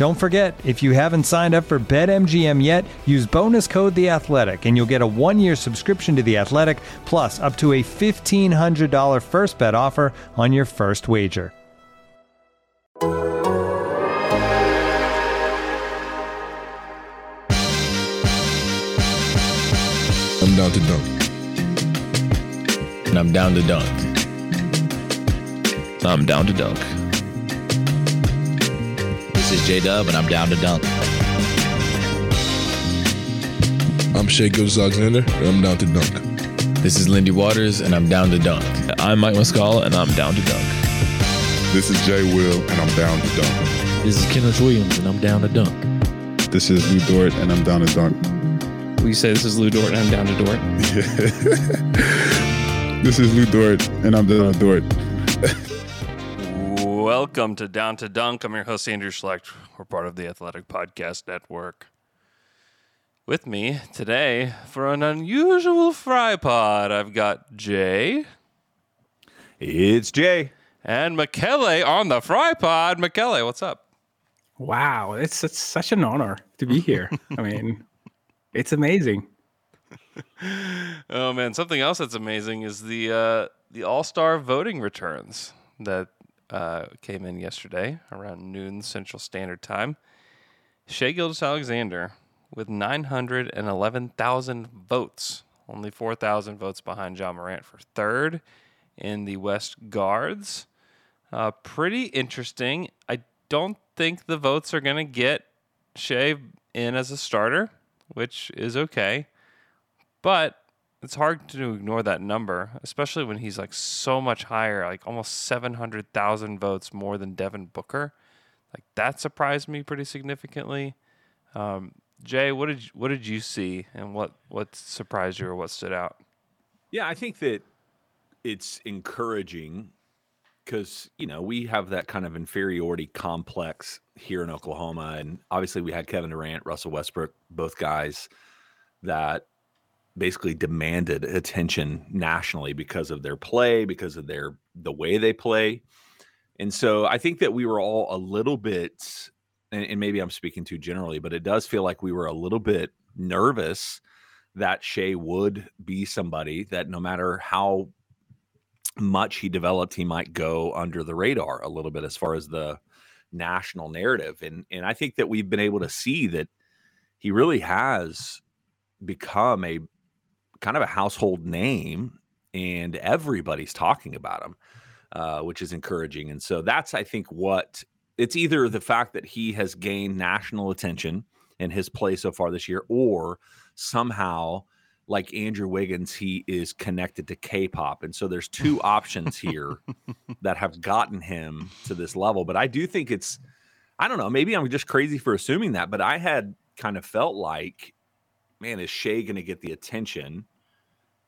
Don't forget, if you haven't signed up for BetMGM yet, use bonus code The Athletic, and you'll get a one-year subscription to The Athletic, plus up to a fifteen hundred dollar first bet offer on your first wager. I'm down to dunk. And I'm down to dunk. I'm down to dunk. This is J Dub, and I'm down to dunk. I'm Shai Gilgeous-Alexander, and I'm down to dunk. This is Lindy Waters, and I'm down to dunk. I'm Mike Muscala, and I'm down to dunk. This is Jay Will, and I'm down to dunk. This is Kenrich Williams, and I'm down to dunk. This is Lu Dort, and I'm down to dunk. We say this is Lu Dort, and I'm down to Dort. this is Lu Dort, and I'm down to Dort. Welcome to Down to Dunk. I'm your host, Andrew Schlecht. We're part of the Athletic Podcast Network. With me today for an unusual fry pod, I've got Jay It's Jay. and Michele on the fry pod. Michele, what's up? Wow, it's, it's such an honor to be here. I mean, it's amazing. Oh man, something else that's amazing is the uh, the All Star voting returns that uh, came in yesterday around noon Central Standard Time. Shai Gilgeous-Alexander with 911,000 votes, only 4,000 votes behind Ja Morant for third in the West Guards. Uh, pretty interesting. I don't think the votes are going to get Shai in as a starter, which is okay. But it's hard to ignore that number, especially when he's like so much higher, like almost 700,000 votes more than Devin Booker. Like that surprised me pretty significantly. Um, Jay, what did what did you see, and what what surprised you, or what stood out? Yeah, I think that it's encouraging because you know we have that kind of inferiority complex here in Oklahoma, and obviously we had Kevin Durant, Russell Westbrook, both guys that basically demanded attention nationally because of their play, because of their the way they play. And so I think that we were all a little bit and, and maybe I'm speaking too generally, but it does feel like we were a little bit nervous that Shai would be somebody that no matter how much he developed, he might go under the radar a little bit as far as the national narrative. And and I think that we've been able to see that he really has become a kind of a household name and everybody's talking about him, uh, which is encouraging. And so that's, I think, what it's either the fact that he has gained national attention in his play so far this year, or somehow, like Andrew Wiggins, he is connected to K pop. And so there's two options here that have gotten him to this level. But I do think it's, I don't know, maybe I'm just crazy for assuming that, but I had kind of felt like, man, is Shai going to get the attention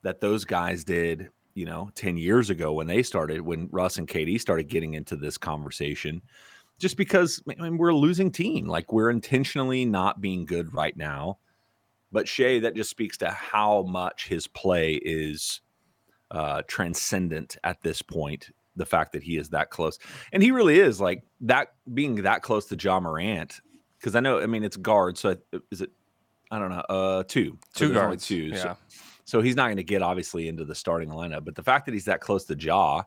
that those guys did, you know, 10 years ago when they started, when Russ and KD started getting into this conversation? Just because I mean, we're a losing team. Like we're intentionally not being good right now. But Shai, that just speaks to how much his play is uh, transcendent at this point. The fact that he is that close, and he really is like that, being that close to Ja Morant. Because I know, I mean, it's guard. So is it? I don't know. Uh, two, so Two guards, two. yeah. So, so he's not going to get obviously into the starting lineup. But the fact that he's that close to Ja,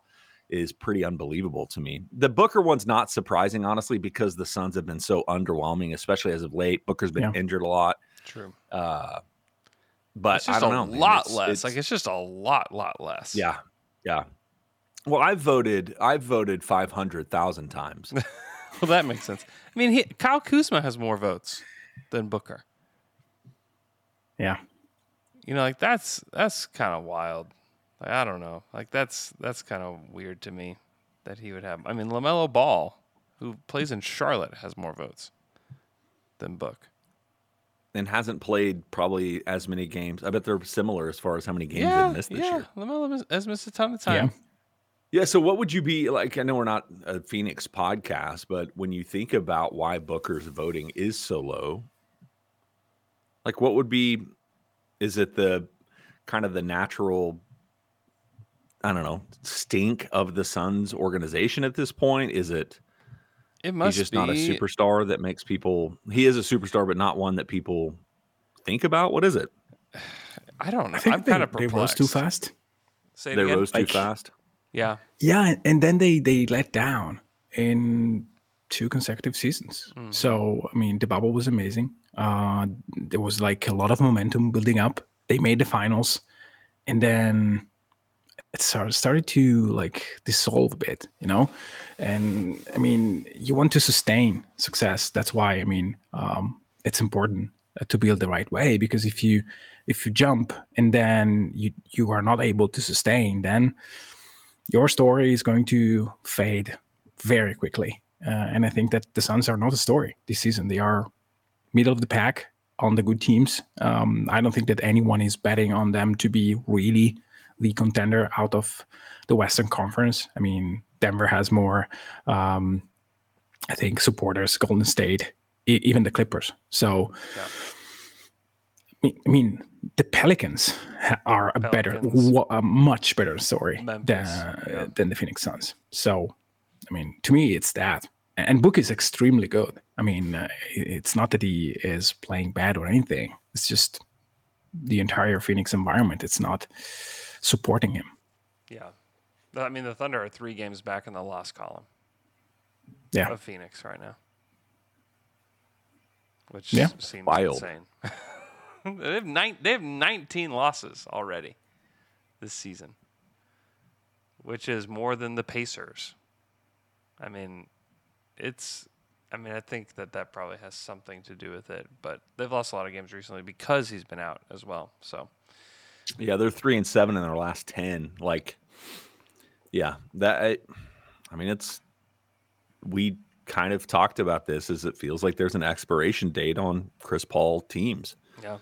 is pretty unbelievable to me. The Booker one's not surprising, honestly, because the Suns have been so underwhelming, especially as of late. Booker's been Yeah. injured a lot. True. Uh, but It's just I don't a know. man. lot It's- less. it's- like it's just a lot, lot less. yeah, yeah. Well, I've voted. I've voted five hundred thousand times. Well, that makes sense. I mean, he, Kyle Kuzma has more votes than Booker. Yeah. You know, like that's that's kind of wild. Like I don't know. Like that's that's kind of weird to me that he would have. I mean, LaMelo Ball, who plays in Charlotte, has more votes than Book. and hasn't played probably as many games. I bet they're similar as far as how many games yeah, they missed this yeah. year. LaMelo has missed a ton of time. Yeah. Yeah. So, what would you be like? I know we're not a Phoenix podcast, but when you think about why Booker's voting is so low, like what would be? Is it the kind of the natural? I don't know, stink of the Suns organization at this point? Is it? It must he's just be not a superstar that makes people. He is a superstar, but not one that people think about. What is it? I don't know. I think I'm they, kind of perplexed. they rose too fast. Say it They again? rose too Like- fast. Yeah. Yeah, and- and then they they let down in two consecutive seasons. Hmm. So I mean, the bubble was amazing. Uh, there was like a lot of momentum building up. They made the finals, and then it started to like dissolve a bit, you know. And I mean, you want to sustain success. That's why I mean, um, it's important uh, to build the right way because if you if you jump and then you you are not able to sustain, then your story is going to fade very quickly. Uh, and I think that the Suns are not a story this season. They are middle of the pack on the good teams. Um, I don't think that anyone is betting on them to be really the contender out of the Western Conference. I mean, Denver has more, um, I think, supporters, Golden State, e- even the Clippers. So, I mean- I mean, the Pelicans are a better, Pelicans. wa- a much better story Memphis, than, yeah. than the Phoenix Suns. So, I mean, to me, it's that. And Book is extremely good. I mean, uh, it's not that he is playing bad or anything. It's just the entire Phoenix environment. It's not supporting him. Yeah. I mean, the Thunder are three games back in the loss column Yeah. of Phoenix right now, which Yeah. seems Wild. insane. they have nine. They have 19 losses already this season, which is more than the Pacers. I mean, it's. I mean, I think that that probably has something to do with it, but they've lost a lot of games recently because he's been out as well. So Yeah, they're three and seven in their last ten. Like, yeah, that. I, I mean, it's we kind of talked about this. As it feels like there's an expiration date on Chris Paul teams, yeah,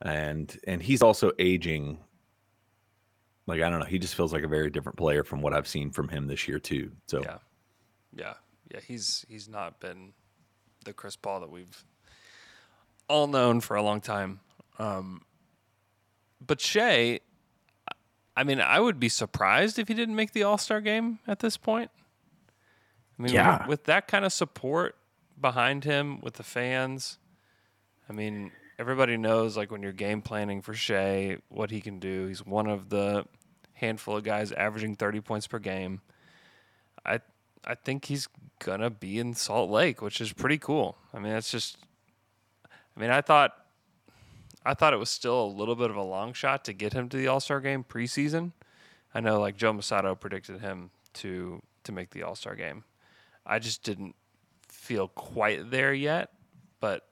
and and he's also aging. Like I don't know, he just feels like a very different player from what I've seen from him this year too. So Yeah, yeah, yeah. He's he's not been the Chris Paul that we've all known for a long time. Um, but Shai, I mean, I would be surprised if he didn't make the All Star game at this point. I mean, with- with, that kind of support behind him, with the fans, I mean, everybody knows like when you're game planning for Shai, what he can do. He's one of the handful of guys averaging 30 points per game. I I think he's gonna be in Salt Lake, which is pretty cool. I mean, it's just. I mean, I thought, I thought it was still a little bit of a long shot to get him to the All Star game preseason. I know, like Joe Mussatto predicted him to to make the All Star game. I just didn't feel quite there yet, but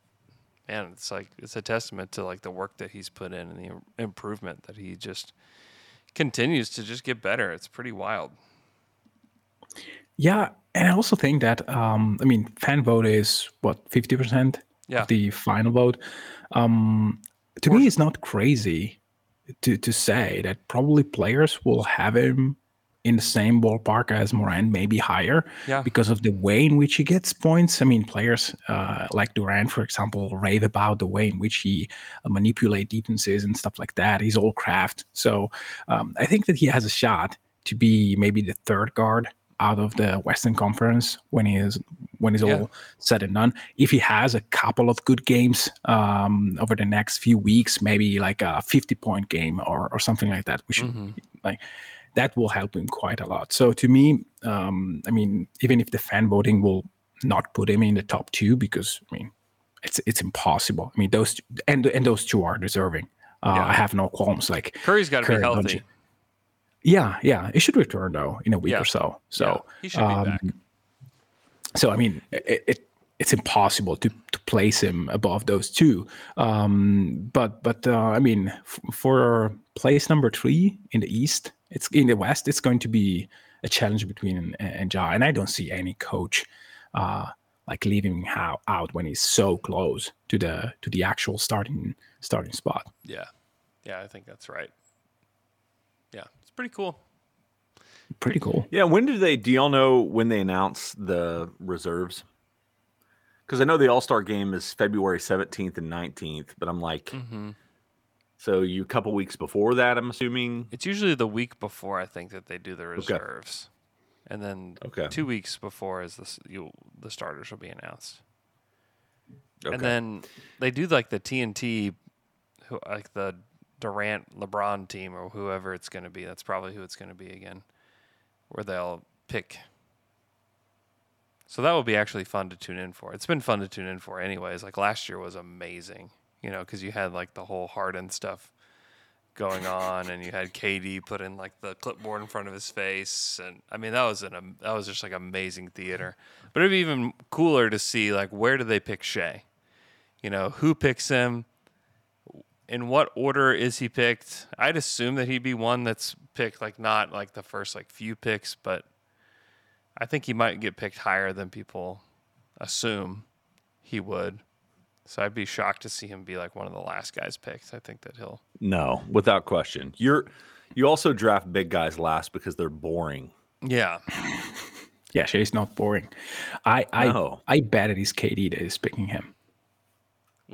man, it's like it's a testament to like the work that he's put in and the improvement that he just continues to just get better. It's pretty wild. Yeah, and I also think that um, I mean, fan vote is what fifty percent Yeah. of the final vote. Um, to me, it's not crazy to to say that probably players will have him in the same ballpark as Morant, maybe higher, Yeah. because of the way in which he gets points. I mean, players uh, like Durant, for example, rave about the way in which he uh, manipulate defenses and stuff like that. He's all craft, so um, I think that he has a shot to be maybe the third guard out of the Western Conference when he is when he's Yeah. all said and done. If he has a couple of good games um, over the next few weeks, maybe like a fifty point game or or something like that, we should Mhm. like that will help him quite a lot. So to me, um, I mean, even if the fan voting will not put him in the top two, because I mean, it's it's impossible. I mean, those and and those two are deserving. Uh, Yeah. I have no qualms. Like Curry's got to be healthy. Yeah, yeah, it should return though in a week Yeah. or so. So Yeah, he should be back. so I mean, it, it it's impossible to to place him above those two. Um, but but uh, I mean, f- for place number three in the East, it's in the West. It's going to be a challenge between and, and Ja, and I don't see any coach uh, like leaving how, out when he's so close to the to the actual starting starting spot. Yeah. Yeah, I think that's right. Yeah, it's pretty cool. Pretty cool. Yeah, when did they? Do y'all know when they announce the reserves? Because I know the All Star game is February seventeenth and nineteenth, but I'm like, hmm so you a couple weeks before that? I'm assuming. It's usually the week before I think that they do the reserves, and then Okay. two weeks before is the you the starters will be announced, Okay. and then they do like the TNT, who like the Durant LeBron team or whoever it's going to be. That's probably who it's going to be again, where they'll pick. So that will be actually fun to tune in for. It's been fun to tune in for, anyways. Like last year was amazing, you know, because you had like the whole Harden stuff going on, and you had KD put in like the clipboard in front of his face, and I mean that was an am- that was just like amazing theater. But it'd be even cooler to see like where do they pick Shai? You know, who picks him? In what order is he picked? I'd assume that he'd be one that's picked like not like the first like few picks, but I think he might get picked higher than people assume he would. So I'd be shocked to see him be like one of the last guys picked. I think that he'll No, without question. You're you also draft big guys last because they're boring. Yeah. Yeah, Shai's not boring. I I No. I bet it is KD that is picking him.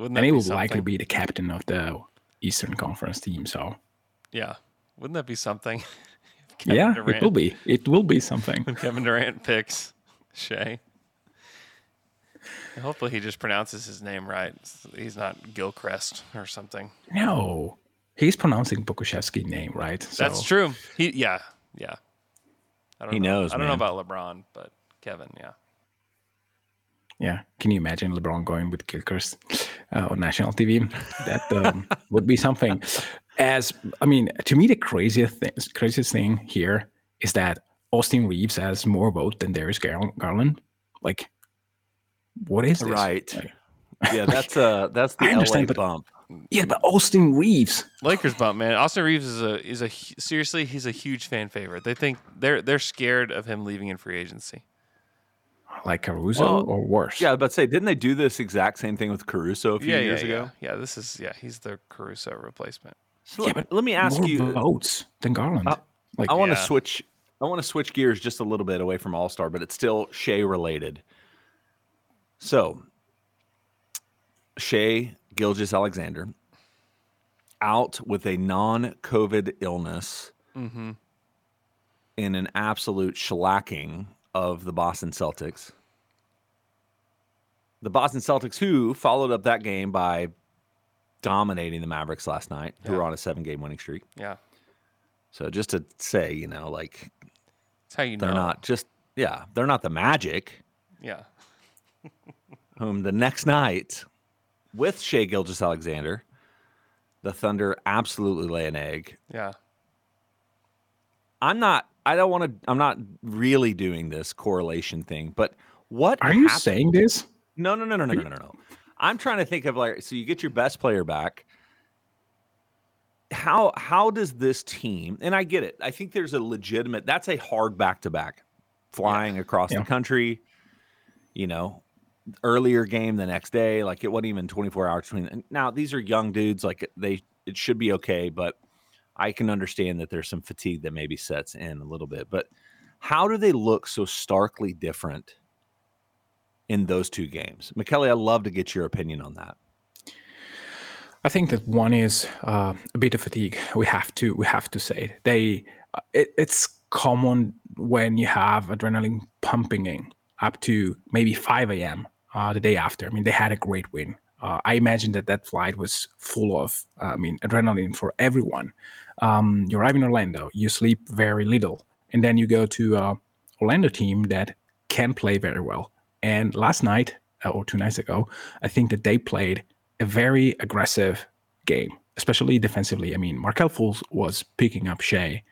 Wouldn't that and he be will likely be the captain of the Eastern Conference team. So Yeah. Wouldn't that be something? Kevin yeah, Durant, it will be. It will be something. When Kevin Durant picks Shai. And hopefully he just pronounces his name right. He's not Gilchrist or something. No, he's pronouncing Pokusevski's name right. That's true. He yeah, yeah. I don't He know. knows, I don't know about LeBron, but Kevin, yeah. Yeah, can you imagine LeBron going with Gilchrist uh, on national TV? That um, would be something. As I mean, to me, the craziest thing, craziest thing here is that Austin Reaves has more vote than Darius Gar- Garland. Like, what is this? Right. Like, Yeah, that's uh that's the I LA understand, but- bump. yeah, but Austin Reaves. Lakers bump, man. Austin Reaves is a is a seriously he's a huge fan favorite. They think they're they're scared of him leaving in free agency. Like Caruso Well, or worse? Yeah, but say, didn't they do this exact same thing with Caruso a few yeah, years yeah, ago? yeah. Yeah, this is yeah, he's the Caruso replacement. So Yeah, let, but let me ask more you. votes than Garland. Uh, like, I want to Yeah. switch. I want to switch gears just a little bit away from All Star, but it's still Shai related. So, Shea Gilgis Alexander out with a non-COVID illness Mm-hmm. in an absolute shellacking of the Boston Celtics. The Boston Celtics, who followed up that game by dominating the Mavericks last night, who Yeah. were on a seven-game winning streak. Yeah, So just to say, you know, like that's how you they're know. not just yeah, they're not the Magic, Yeah, whom the next night with Shai Gilgeous-Alexander, the Thunder absolutely lay an egg. yeah. I'm not. I don't want to. I'm not really doing this correlation thing, but what are you hap- saying this? No, no, no, no, no, no, no, no. I'm trying to think of like so you get your best player back. How how does this team and I get it. I think there's a legitimate that's a hard back to back flying across Yeah. the country, you know, earlier game the next day. Like it wasn't even 24 hours between. Now these are young dudes, like they it should be okay, but I can understand that there's some fatigue that maybe sets in a little bit. But how do they look so starkly different in those two games? Michele, I'd love to get your opinion on that. I think that one is uh, a bit of fatigue. We have to we have to say they. uh, It, it's common when you have adrenaline pumping in up to maybe 5 a.m. Uh, the day after. I mean, they had a great win Uh, I imagine that that flight was full of, uh, I mean, adrenaline for everyone. Um, you arrive in Orlando, you sleep very little, and then you go to a Orlando team that can play very well. And last night uh, or two nights ago, I think that they played a very aggressive game, especially defensively. I mean, Markelle Fultz was picking up Shea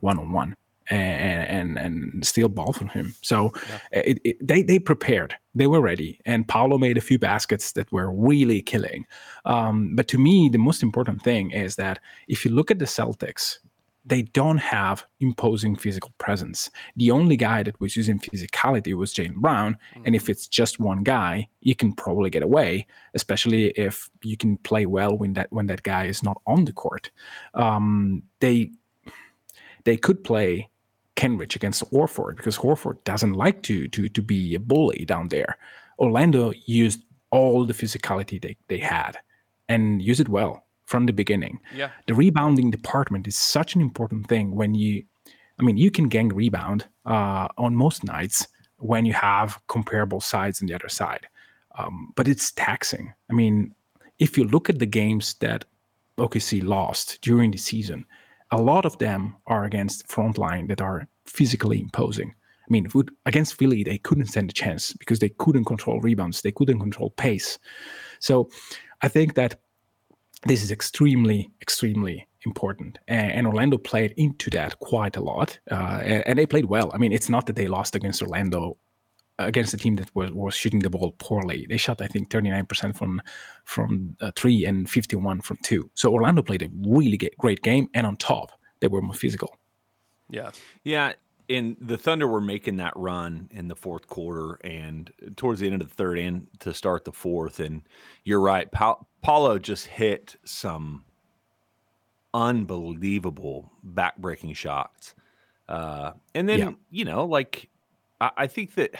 one on one and and and steal ball from him. So yeah. it, it, they they prepared, they were ready, and Paolo made a few baskets that were really killing. Um, but to me, the most important thing is that if you look at the Celtics, they don't have imposing physical presence. The only guy that was using physicality was Jaylen Brown, mm-hmm. and if it's just one guy, you can probably get away, especially if you can play well when that when that guy is not on the court. Um, they they could play Kenrich against Horford because Horford doesn't like to to to be a bully down there. Orlando used all the physicality they, they had and use it well from the beginning. Yeah. The rebounding department is such an important thing when you I mean you can gang rebound uh, on most nights when you have comparable sides on the other side. Um, but it's taxing. I mean, if you look at the games that OKC lost during the season, a lot of them are against frontline that are physically imposing. I mean, against Philly, they couldn't stand a chance because they couldn't control rebounds, they couldn't control pace. So I think that this is extremely, extremely important. And, Orlando played into that quite a lot, uh, and, they played well. I mean, it's not that they lost against Orlando against a team that was, was shooting the ball poorly. They shot, I think, 39% from from uh, three and 51 from two. So Orlando played a really great game, and on top, they were more physical. Yeah, yeah. And the Thunder were making that run in the fourth quarter, and towards the end of the third, and to start the fourth. And you're right, pa- Paolo just hit some unbelievable backbreaking shots. Uh, and then yeah. you know, like I, I think that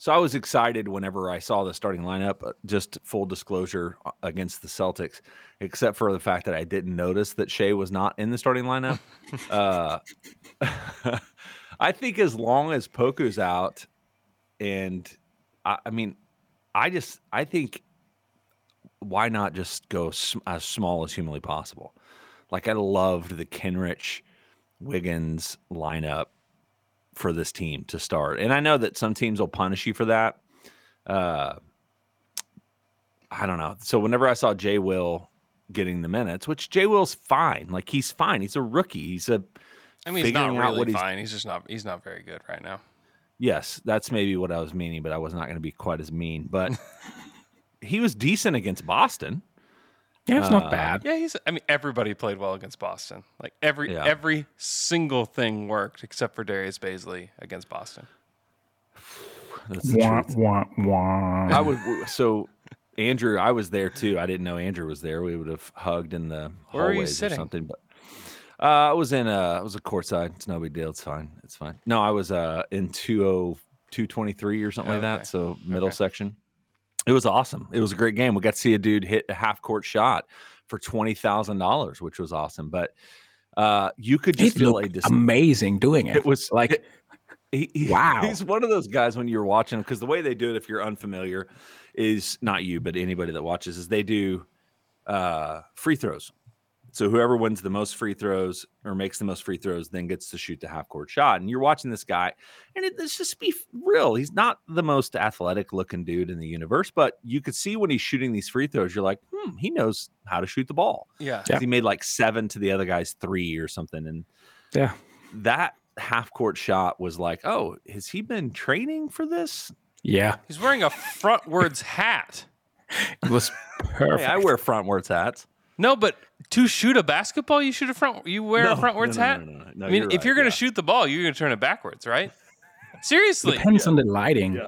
so I was excited whenever I saw the starting lineup. Uh, just full disclosure uh, against the Celtics, except for the fact that I didn't notice that Shai was not in the starting lineup. uh, I think as long as Poku's out, and I, I, mean, I just I think why not just go sm- as small as humanly possible? Like I loved the Kenrich Wiggins lineup for this team to start. And I know that some teams will punish you for that. Uh, I don't know. So whenever I saw Jay Will getting the minutes, which Jay Will's fine, like he's fine. He's a rookie. He's a. I mean, he's not really fine. He's, he's just not. He's not very good right now. Yes, that's maybe what I was meaning, but I was not going to be quite as mean. But he was decent against Boston. Yeah, it's uh, not bad. Yeah, he's. I mean, everybody played well against Boston. Like every yeah. every single thing worked except for Darius Bazley against Boston. wah, wah, wah. I would. So, Andrew, I was there too. I didn't know Andrew was there. We would have hugged in the Where hallways or something. But uh, I was in a. I was a courtside. It's no big deal. It's fine. It's fine. No, I was uh in 203 or something oh, like that. So middle okay. section. It was awesome. It was a great game. We got to see a dude hit a half court shot for twenty thousand dollars, which was awesome. But uh, you could just feel a dis- amazing doing it. It was like, it, he, he, wow, he's one of those guys when you're watching because the way they do it, if you're unfamiliar, is not you, but anybody that watches, is they do uh, free throws. So whoever wins the most free throws or makes the most free throws then gets to shoot the half court shot. And you're watching this guy, and it, let's just be real. He's not the most athletic looking dude in the universe, but you could see when he's shooting these free throws, you're like, hmm, he knows how to shoot the ball. Yeah. yeah. He made like seven to the other guy's three or something. And yeah, that half court shot was like, oh, has he been training for this? Yeah. He's wearing a frontwards hat. It was perfect. Hey, I wear frontwards hats. No, but to shoot a basketball, you shoot a front. You wear no, a frontwards no, no, hat. No, no, I mean, you're if right, you're going to yeah. shoot the ball, you're going to turn it backwards, right? Seriously, depends yeah. on the lighting. Yeah.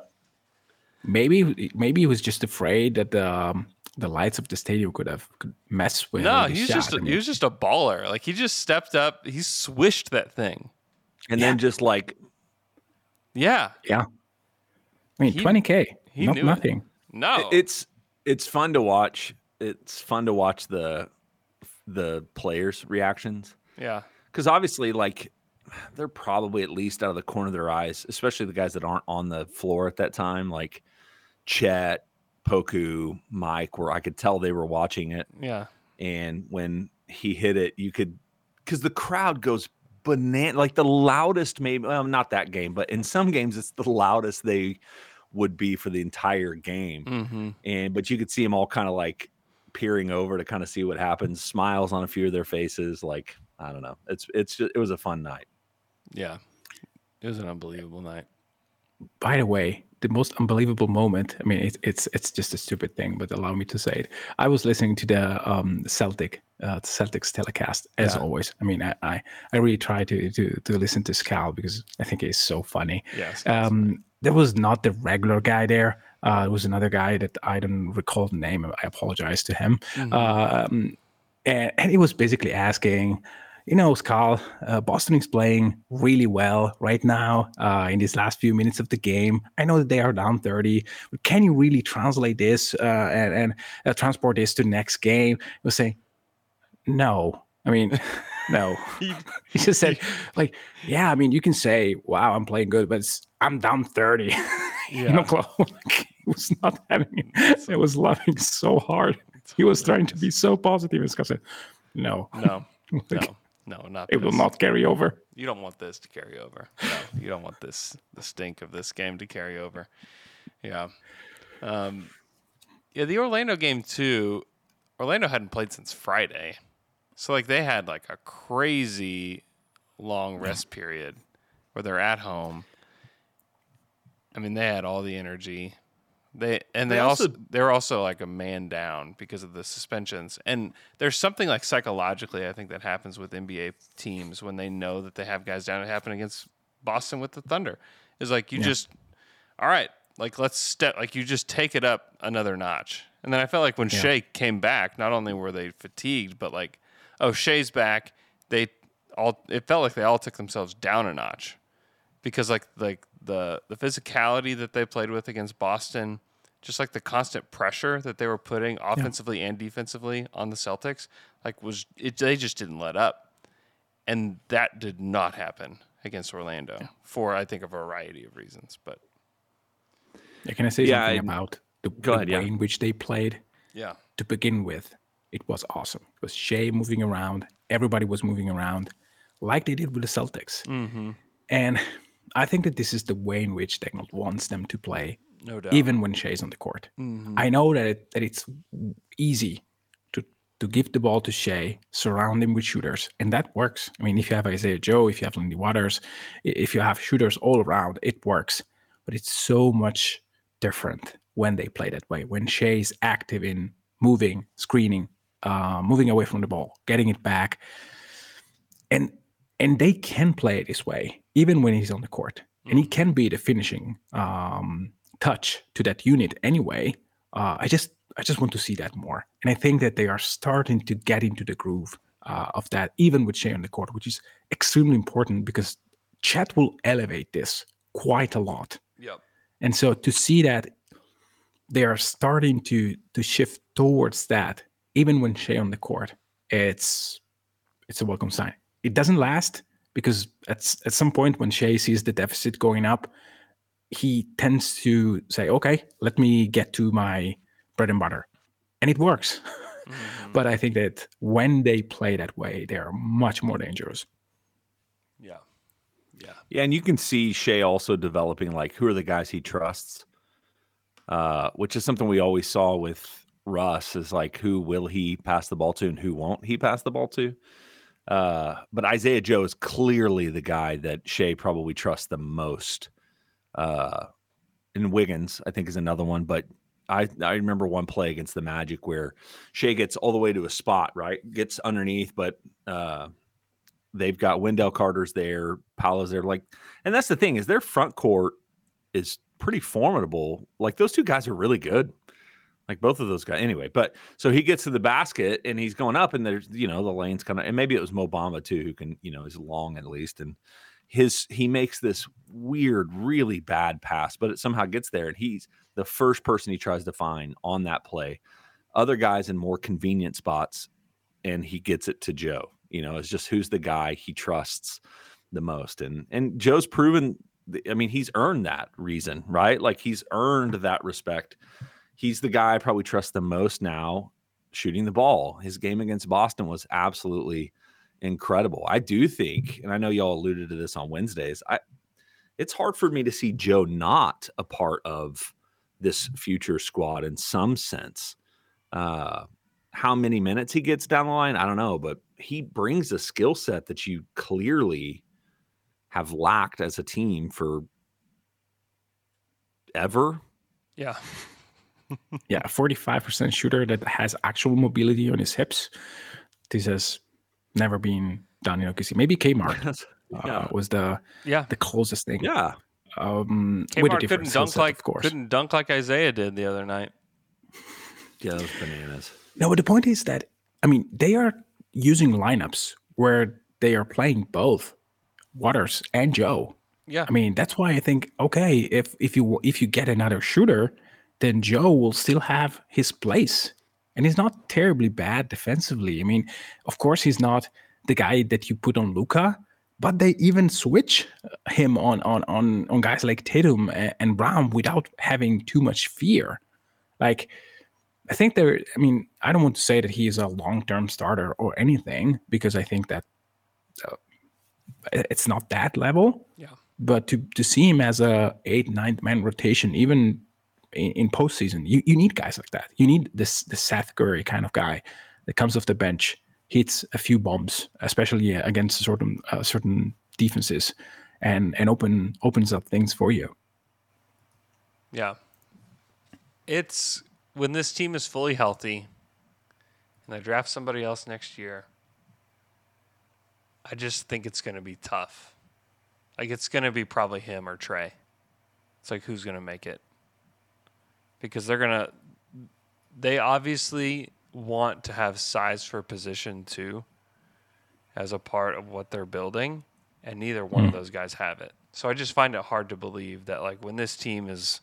Maybe, maybe he was just afraid that the um, the lights of the stadium could have could mess with. No, he was just a, he was just a baller. Like he just stepped up, he swished that thing, and then just like, yeah, yeah. I mean, twenty k, not nothing. It. No, it's it's fun to watch it's fun to watch the the players' reactions. Yeah, because obviously, like they're probably at least out of the corner of their eyes, especially the guys that aren't on the floor at that time, like Chet, Poku, Mike, where I could tell they were watching it. Yeah. And when he hit it, you could because the crowd goes banana like the loudest maybe well not that game but in some games it's the loudest they would be for the entire game Mm-hmm. and but you could see them all kind of like peering over to kind of see what happens smiles on a few of their faces like i don't know it's it's just, it was a fun night Yeah. It was an unbelievable night. by the way, the most unbelievable moment. I mean, it's it's it's just a stupid thing, but allow me to say it. I was listening to the um, Celtic uh, Celtics telecast as Yeah. always. I mean, I, I I really try to to to listen to Scal because I think he's so funny. Yes. Um, there was not the regular guy there. Uh, it was another guy that I don't recall the name. I apologize to him. Mm-hmm. Um, and, and he was basically asking, you know, Scal, uh, Boston is playing really well right now uh, in these last few minutes of the game. I know that they are down 30, but can you really translate this uh, and, and uh, transport this to the next game? I was saying, no. I mean, no. he just said, like, yeah, I mean, you can say, wow, I'm playing good, but it's, I'm down 30. Yeah. you know, like, he was not having it. It was laughing so hard. He was trying to be so positive. Scott said, no, No. Like, No. No, not it will not carry over. You don't want this to carry over. No, you don't want this the stink of this game to carry over. Yeah. Um yeah, the Orlando game too. Orlando hadn't played since Friday. So like they had like a crazy long rest period where they're at home. I mean, they had all the energy. They and they, They also, also- they're also like a man down because of the suspensions. And there's something like psychologically I think that happens with NBA teams when they know that they have guys down. It happened against Boston with the Thunder. Is like you just all right, like let's step like you just take it up another notch. And then I felt like when Shai came back, not only were they fatigued, but like, oh, Shai's back. They all it felt like they all took themselves down a notch because like like the the physicality that they played with against Boston, just like the constant pressure that they were putting offensively and defensively on the Celtics, like was it they just didn't let up. And that did not happen against Orlando for I think a variety of reasons, but Yeah, can I say Yeah, something I- about the, the ahead, yeah. way in which they played? yeah. To begin with, it was awesome. It was Shai moving around. Everybody was moving around like they did with the Celtics. Mm-hmm. And I think that this is the way in which Daigneault wants them to play, No doubt. even when Shai's on the court. Mhm. I know that it, that it's easy to to give the ball to Shai, surround him with shooters, and that works. I mean, if you have Isaiah Joe, if you have Lindy Waters, if you have shooters all around, it works. But it's so much different when they play that way. When Shai's active in moving, screening, uh, moving away from the ball, getting it back, and and they can play it this way even when he's on the court, and he can be the finishing um, touch to that unit anyway. Uh, I just I just want to see that more, and I think that they are starting to get into the groove uh, of that, even with Shai on the court, which is extremely important because Chet will elevate this quite a lot. Yep. And so to see that they are starting to to shift towards that, even when Shai on the court, it's it's a welcome sign. It doesn't last because at at some point when Shai sees the deficit going up, he tends to say, "Okay, let me get to my bread and butter," and it works. Mhm. but I think that when they play that way, they are much more dangerous. Yeah. Yeah. Yeah, and you can see Shai also developing like who are the guys he trusts, uh, which is something we always saw with Russ is like who will he pass the ball to and who won't he pass the ball to. Uh, but Isaiah Joe is clearly the guy that Shai probably trusts the most. Uh, and Wiggins, I think, is another one. But I I remember one play against the Magic where Shai gets all the way to a spot, right? Gets underneath, but uh, they've got Wendell Carter's there, Paolo's there. Like, and that's the thing is their front court is pretty formidable. Like those two guys are really good. Like both of those guys. Anyway, but so he gets to the basket and he's going up, and there's you know the lane's kind of, and maybe it was Mo Bamba too, who can you know is long at least, and his he makes this weird, really bad pass, but it somehow gets there, and he's the first person he tries to find on that play. Other guys in more convenient spots, and he gets it to Joe. You know, it's just who's the guy he trusts the most, and and Joe's proven. I mean, he's earned that reason, right? Like he's earned that respect. He's the guy I probably trust the most now shooting the ball. His game against Boston was absolutely incredible. I do think, and I know y'all alluded to this on Wednesdays. I it's hard for me to see Joe not a part of this future squad in some sense. Uh, how many minutes he gets down the line, I don't know, but he brings a skill set that you clearly have lacked as a team for ever. Yeah. yeah, forty-five percent shooter that has actual mobility on his hips. This has never been done in OKC. Maybe Kmart yeah. uh, was the Yeah. the closest thing. yeah. Um, with a Kmart couldn't dunk set, like of course. couldn't dunk like Isaiah did the other night. Yeah, those bananas. No, but the point is that I mean they are using lineups where they are playing both Waters and Joe. Yeah. I mean that's why I think okay if if you if you get another shooter, then Joe will still have his place, and he's not terribly bad defensively. I mean, of course he's not the guy that you put on Luka, but they even switch him on on on on guys like Tatum and, and Brown without having too much fear. Like I think there. I mean, I don't want to say that he is a long-term starter or anything because I think that uh, it's not that level. Yeah. But to to see him as a eight ninth man rotation, even in, in postseason, you, you need guys like that. You need this the Seth Curry kind of guy that comes off the bench, hits a few bombs, especially against certain uh, certain defenses, and and open opens up things for you. Yeah. It's when this team is fully healthy and they draft somebody else next year. I just think it's going to be tough. Like it's going to be probably him or Tre. It's like who's going to make it? Because they're going to they obviously want to have size for position too as a part of what they're building and neither one of hmm. those guys have it. So I just find it hard to believe that like when this team is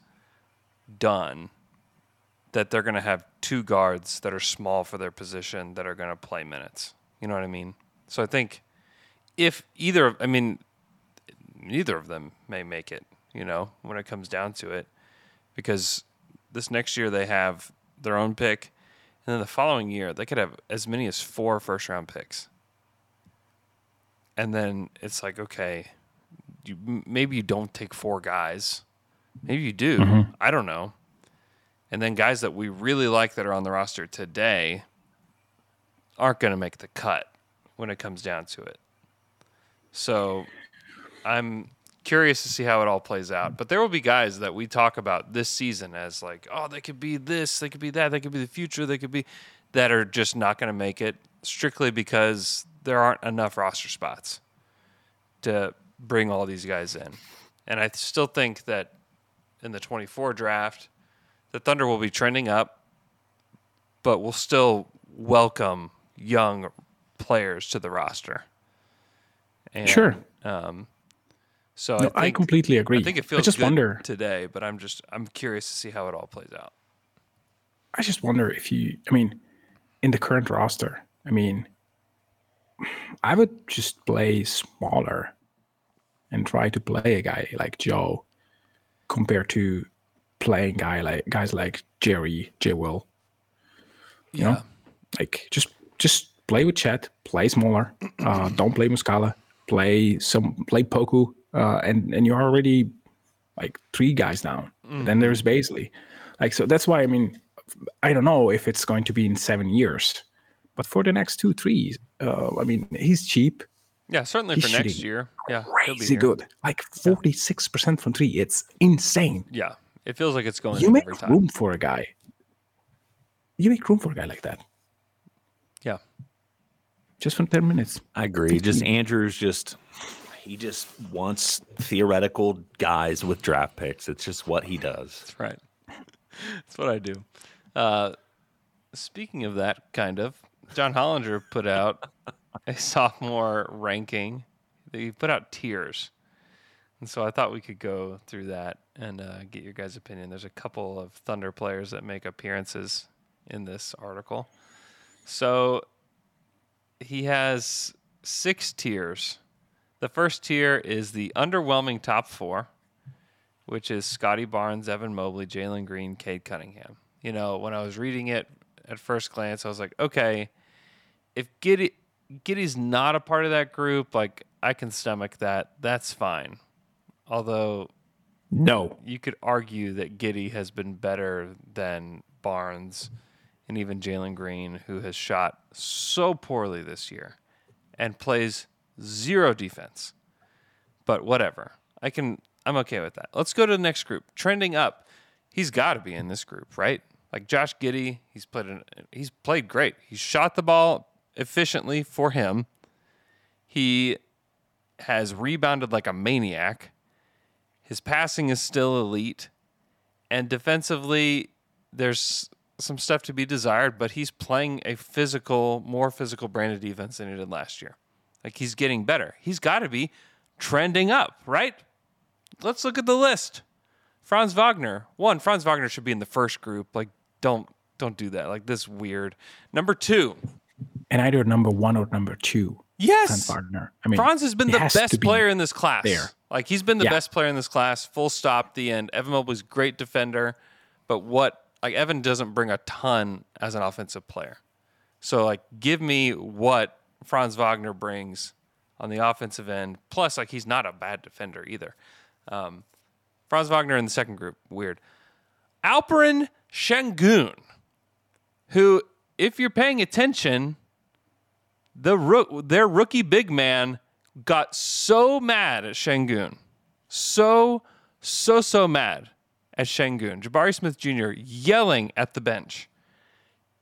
done that they're going to have two guards that are small for their position that are going to play minutes. You know what I mean? So I think if either of I mean neither of them may make it, you know, when it comes down to it because this next year they have their own pick and then the following year they could have as many as four first round picks. And then it's like okay, you maybe you don't take four guys. Maybe you do. Mm-hmm. I don't know. And then guys that we really like that are on the roster today aren't going to make the cut when it comes down to it. So I'm curious to see how it all plays out. But there will be guys that we talk about this season as like, oh, they could be this, they could be that, they could be the future, they could be that are just not going to make it strictly because there aren't enough roster spots to bring all these guys in. And I still think that in the 24 draft, the Thunder will be trending up, but we'll still welcome young players to the roster. And, Sure. Um, so No, I, I completely agree. I think it I feels just good wonder- today, but I'm just I'm curious to see how it all plays out. I just wonder if you, I mean, in the current roster, I mean, I would just play smaller and try to play a guy like Joe compared to playing guy like guys like Jerry, J. Will. You know, like just just play with Chet, play smaller. Uh, don't play Muscala. Play some play Poku, uh, and and you're already like three guys down. Then there's Bazley. Like so that's why I mean I don't know if it's going to be in seven years, but for the next two, three, uh, I mean he's cheap, Yeah, certainly He's for next year. Yeah, he'll be crazy good, like forty six percent from three. It's insane. Yeah, it feels like it's going You in make every time. room for a guy. You make room for a guy like that Yeah, just for ten minutes. I agree. Just Andrews just he just wants theoretical guys with draft picks. It's just what he does. that's right. that's what I do. Uh, speaking of that, kind of, John Hollinger put out a sophomore ranking. He put out tiers. And so I thought we could go through that and uh, get your guys' opinion. There's a couple of Thunder players that make appearances in this article. So he has six tiers. The first tier is the underwhelming top four, which is Scottie Barnes, Evan Mobley, Jalen Green, Cade Cunningham. You know, when I was reading it at first glance, I was like, okay, if Giddey Giddey's not a part of that group, like I can stomach that. That's fine. Although No. you could argue that Giddey has been better than Barnes and even Jalen Green, who has shot so poorly this year and plays zero defense. But whatever. I can I'm okay with that. Let's go to the next group. Trending up. He's got to be in this group, right? Like Josh Giddey, he's played an, he's played great. He shot the ball efficiently for him. He has rebounded like a maniac. His passing is still elite. And defensively, there's some stuff to be desired, but he's playing a physical, more physical brand of defense than he did last year. Like he's getting better. He's got to be trending up, right? Let's look at the list. Franz Wagner. One, Franz Wagner should be in the first group. Like, don't don't do that. Like this weird. Number two. And either number one or number two. Yes. Franz Wagner. I mean, Franz has been the best be player in this class. there. Like he's been the Yeah. best player in this class. Full stop. The end. Evan Mobley's great defender, but what like Evan doesn't bring a ton as an offensive player. So like, give me what Franz Wagner brings on the offensive end. Plus, like he's not a bad defender either. Um, Franz Wagner in the second group, weird. Alperen Shengun, who, if you're paying attention, the rook, their rookie big man got so mad at Shengun, so so so mad at Shengun. Jabari Smith Jr. yelling at the bench,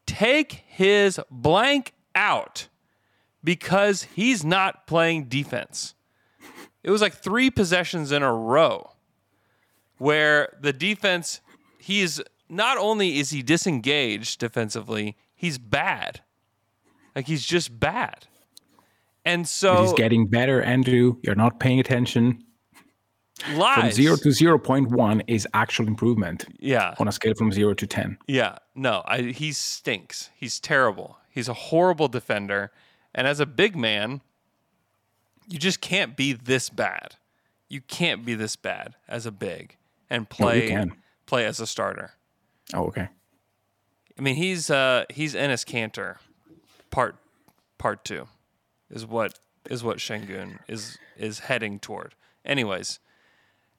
"Take his blank out," because he's not playing defense. It was like three possessions in a row where the defense he's not only is he disengaged defensively, he's bad. Like he's just bad. And so he's getting better, Andrew. You're not paying attention. From zero to zero point one is actual improvement yeah. on a scale from zero to ten. Yeah. No, I, he stinks. He's terrible. He's a horrible defender. And as a big man, you just can't be this bad. You can't be this bad as a big and No, play can. play as a starter. Oh, okay. I mean, he's uh he's Enes Kanter, part part two, is what is what Shengun is is heading toward. Anyways,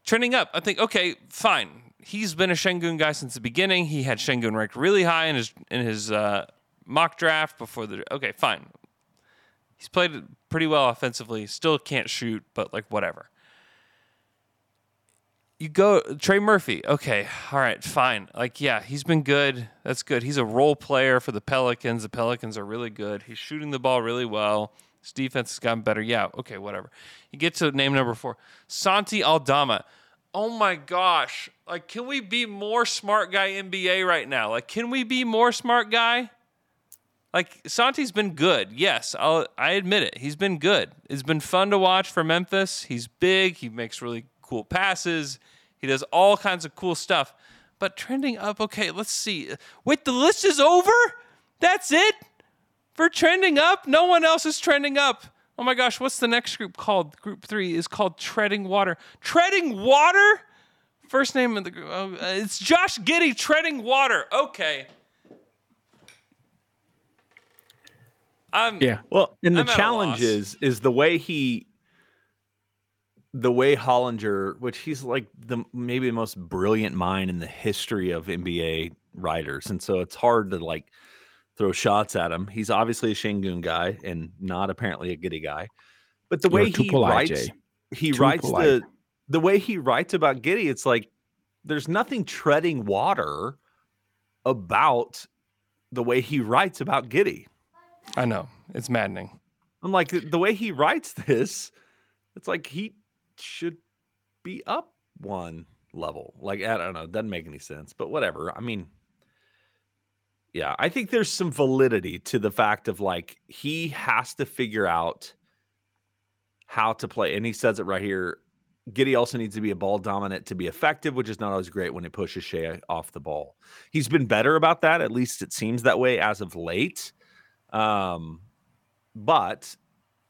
trending up. I think okay, fine. He's been a Shengun guy since the beginning. He had Shengun ranked really high in his in his uh, mock draft before the. Okay, fine. He's played pretty well offensively. Still can't shoot, but like whatever you go Trey Murphy. Okay, all right, fine. Like, yeah, he's been good. That's good. He's a role player for the Pelicans. The Pelicans are really good. He's shooting the ball really well. His defense has gotten better. Yeah, okay, whatever. You get to name number four, Santi Aldama. Oh my gosh! Like, can we be more smart guy NBA right now? Like, can we be more smart guy? Like Santi's been good. Yes, I'll, I admit it. He's been good. It's been fun to watch for Memphis. He's big. He makes really cool passes. He does all kinds of cool stuff. But trending up, okay, let's see. Wait, the list is over? That's it? For trending up? No one else is trending up. Oh my gosh, what's the next group called? Group three is called Treading Water. Treading Water? First name of the group. Oh, it's Josh Giddey, Treading Water. Okay. I'm, Yeah. Well, and the I'm challenge is is the way he the way Hollinger, which he's like the maybe the most brilliant mind in the history of NBA writers, and so it's hard to like throw shots at him. He's obviously a Shengun guy and not apparently a Giddey guy. But the You're way he polite, writes, Jay. he Too writes polite. the the way he writes about Giddey, it's like there's nothing treading water about the way he writes about Giddey. I know. It's maddening. I'm like the- way he writes this, it's like he should be up one level. Like I don't know, it doesn't make any sense, but whatever. I mean, yeah, I think there's some validity to the fact of like he has to figure out how to play, and he says it right here. Giddey also needs to be a ball dominant to be effective, which is not always great when he pushes Shai off the ball. He's been better about that. At least it seems that way as of late. Um, but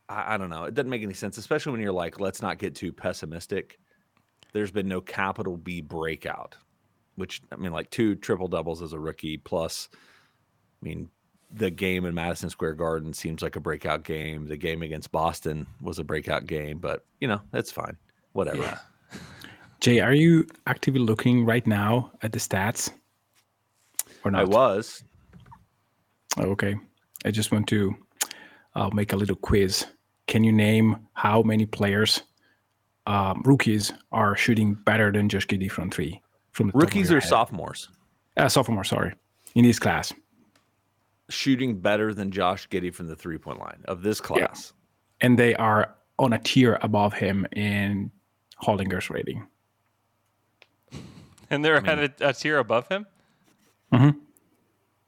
I, I don't know. It doesn't make any sense, especially when you're like, let's not get too pessimistic. There's been no capital B breakout. which I mean, like two triple doubles as a rookie. Plus, I mean, the game in Madison Square Garden seems like a breakout game. The game against Boston was a breakout game, but you know that's fine. Whatever. Yeah. Jay, are you actively looking right now at the stats? Or not? I was. Oh, okay. I just want to uh, make a little quiz. Can you name how many players, um, rookies, are shooting better than Josh Giddey from three? From the top Rookies or head? sophomores Uh, sophomore, sorry, in this class. shooting better than Josh Giddey from the three point line of this class. and they are on a tier above him in Hollinger's rating. And they're at a, a tier above him.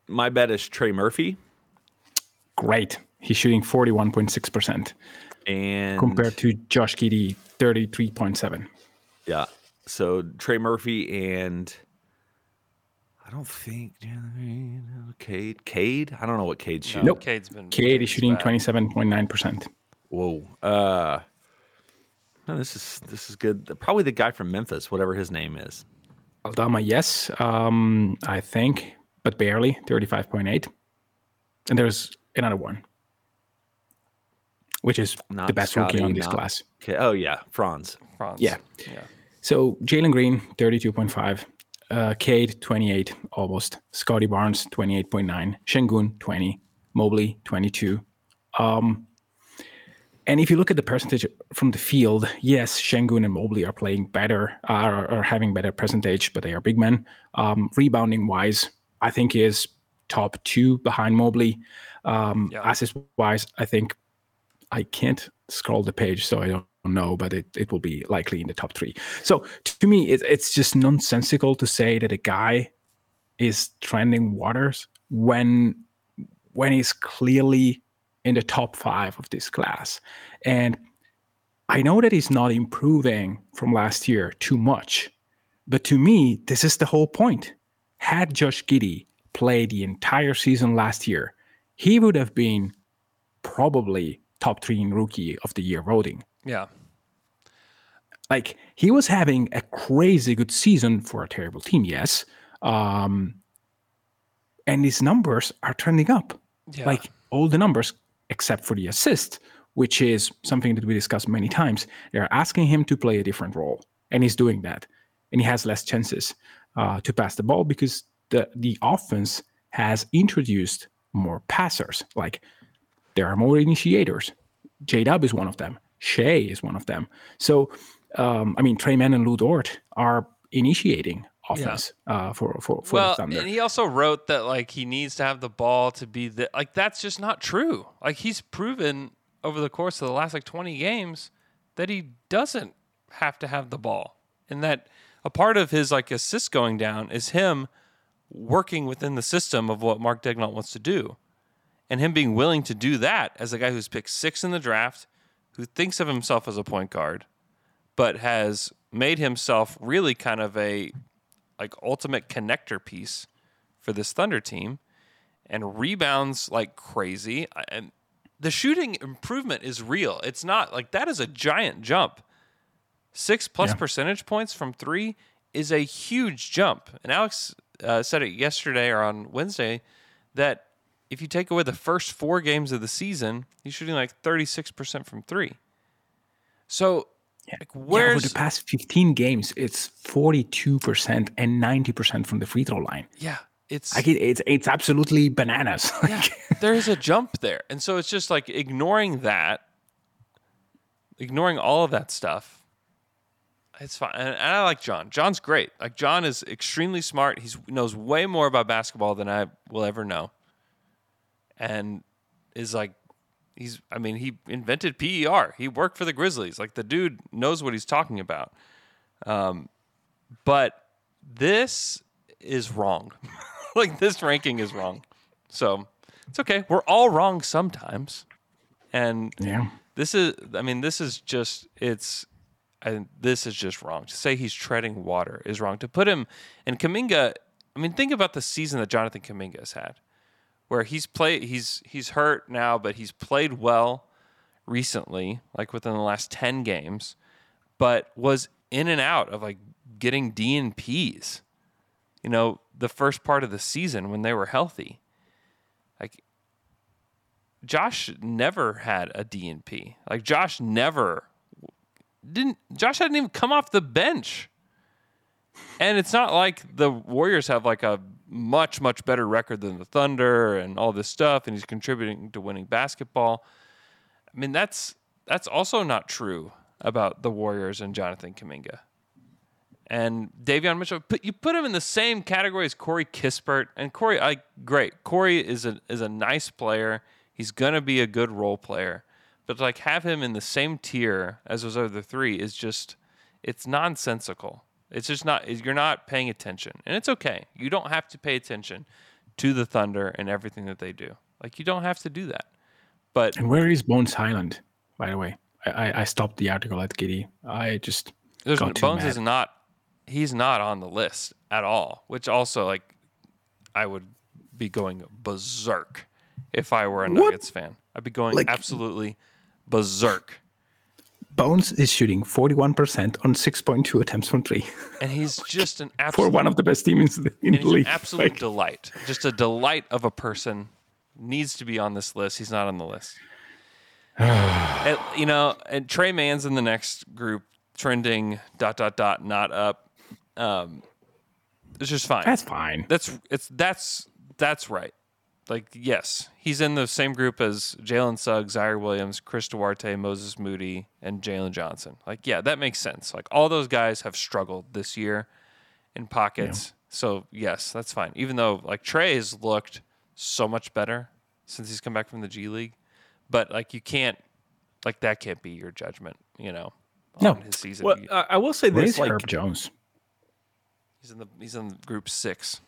My bet is Trey Murphy Great. He's shooting 41.6% and compared to Josh Giddey, 33.7. yeah. So Trey Murphy and I don't think Cade. Cade. I don't know what Cade's shooting. Nope. Cade's been. Cade is shooting bad. 27.9%. Whoa. Uh no, this is this is good. Probably the guy from Memphis, whatever his name is. Aldama, yes, um, I think, but barely, 35.8. And there's another one, which is Not the best rookie on this not- class. Okay. Oh yeah, Franz. Franz. Yeah. Yeah. So Jalen Green, 32.5. Uh, Cade, 28, almost. Scottie Barnes, 28.9. Shengun, 20. Mobley, 22. Um, and if you look at the percentage from the field, yes, Shengun and Mobley are playing better, are, are having better percentage, but they are big men. Um, rebounding wise, I think he is top two behind Mobley. Um, Yeah. Assist wise, I think I can't scroll the page, so I don't know, but it, it will be likely in the top three. So to me, it, it's just nonsensical to say that a guy is trending waters when when he's clearly in the top five of this class. And I know that he's not improving from last year too much, but to me, this is the whole point. Had Josh Giddey played the entire season last year, he would have been probably top three in rookie of the year voting. Yeah. Like he was having a crazy good season for a terrible team, yes. Um, and his numbers are trending up. Yeah. Like all the numbers except for the assist, which is something that we discussed many times. They're asking him to play a different role, and he's doing that. And he has less chances uh, to pass the ball because the the offense has introduced more passers. Like there are more initiators. J Dub is one of them. Shai is one of them. So, um, I mean, Tre Mann and Lu Dort are initiating offense uh, for for, for well, and he also wrote that like he needs to have the ball to be the like that's just not true. Like he's proven over the course of the last like 20 games that he doesn't have to have the ball. And that a part of his like assist going down is him working within the system of what Mark Daigneault wants to do. And him being willing to do that as a guy who's picked 6 in the draft, who thinks of himself as a point guard, but has made himself really kind of a like ultimate connector piece for this Thunder team and rebounds like crazy. And the shooting improvement is real. It's not like that is a giant jump. Six plus Yeah. percentage points from three is a huge jump. And Alex uh, said it yesterday or on Wednesday that if you take away the first four games of the season, he's shooting like 36% from three. So, like, yeah, where's for the past 15 games, it's 42% and 90% from the free throw line. yeah, it's Like it, it's it's absolutely bananas. yeah, there's a jump there. And so it's just like ignoring that, ignoring all of that stuff. It's fine. And, and I like John. John's great. Like John is extremely smart. He knows way more about basketball than I will ever know. And is like he's I mean, he invented PER. He worked for the Grizzlies. Like the dude knows what he's talking about. Um but this is wrong. like this ranking is wrong. So it's okay. We're all wrong sometimes. And yeah. this is I mean, this is just it's and this is just wrong. To say he's treading water is wrong. To put him and Kuminga, I mean, think about the season that Jonathan Kuminga has had. Where he's played he's he's hurt now, but he's played well recently, like within the last 10 games, but was in and out of like getting DNP's you know, the first part of the season when they were healthy. Like Josh never had a DNP. Like Josh never didn't Josh hadn't even come off the bench. And it's not like the Warriors have like a much much better record than the Thunder and all this stuff and he's contributing to winning basketball. I mean that's that's also not true about the Warriors and Jonathan Kuminga. And Davion Mitchell, put you put him in the same category as Corey Kispert. And Corey, I great. Corey is a is a nice player. He's gonna be a good role player. But to like have him in the same tier as those other three is just it's nonsensical. It's just not you're not paying attention. And it's okay. You don't have to pay attention to the Thunder and everything that they do. Like you don't have to do that. But And where is Bones Hyland, by the way? I, I, I stopped the article at Giddey. I just There's got too Bones mad. is not he's not on the list at all, which also like I would be going berserk if I were a Nuggets fan. I'd be going Like- absolutely berserk. Bones is shooting 41% on 6.2 attempts from three And he's just an for absolute one of the best teams in the, in and the he's an league. absolute Like, delight. Just a delight of a person needs to be on this list. He's not on the list. And, you know, and Tre Mann's in the next group, trending dot dot dot, not up. Um, it's just fine. that's fine. That's it's that's that's right. Like yes, he's in the same group as Jalen Suggs, Ziaire Williams, Chris Duarte, Moses Moody, and Jalen Johnson. Like yeah, that makes sense. Like all those guys have struggled this year in pockets. So yes, that's fine. Even though like Tre has looked so much better since he's come back from the G League, but like you can't like that can't be your judgment. You know, No. his season. Well, I I will say Where's this: like, Herb Jones? he's in the he's in group six.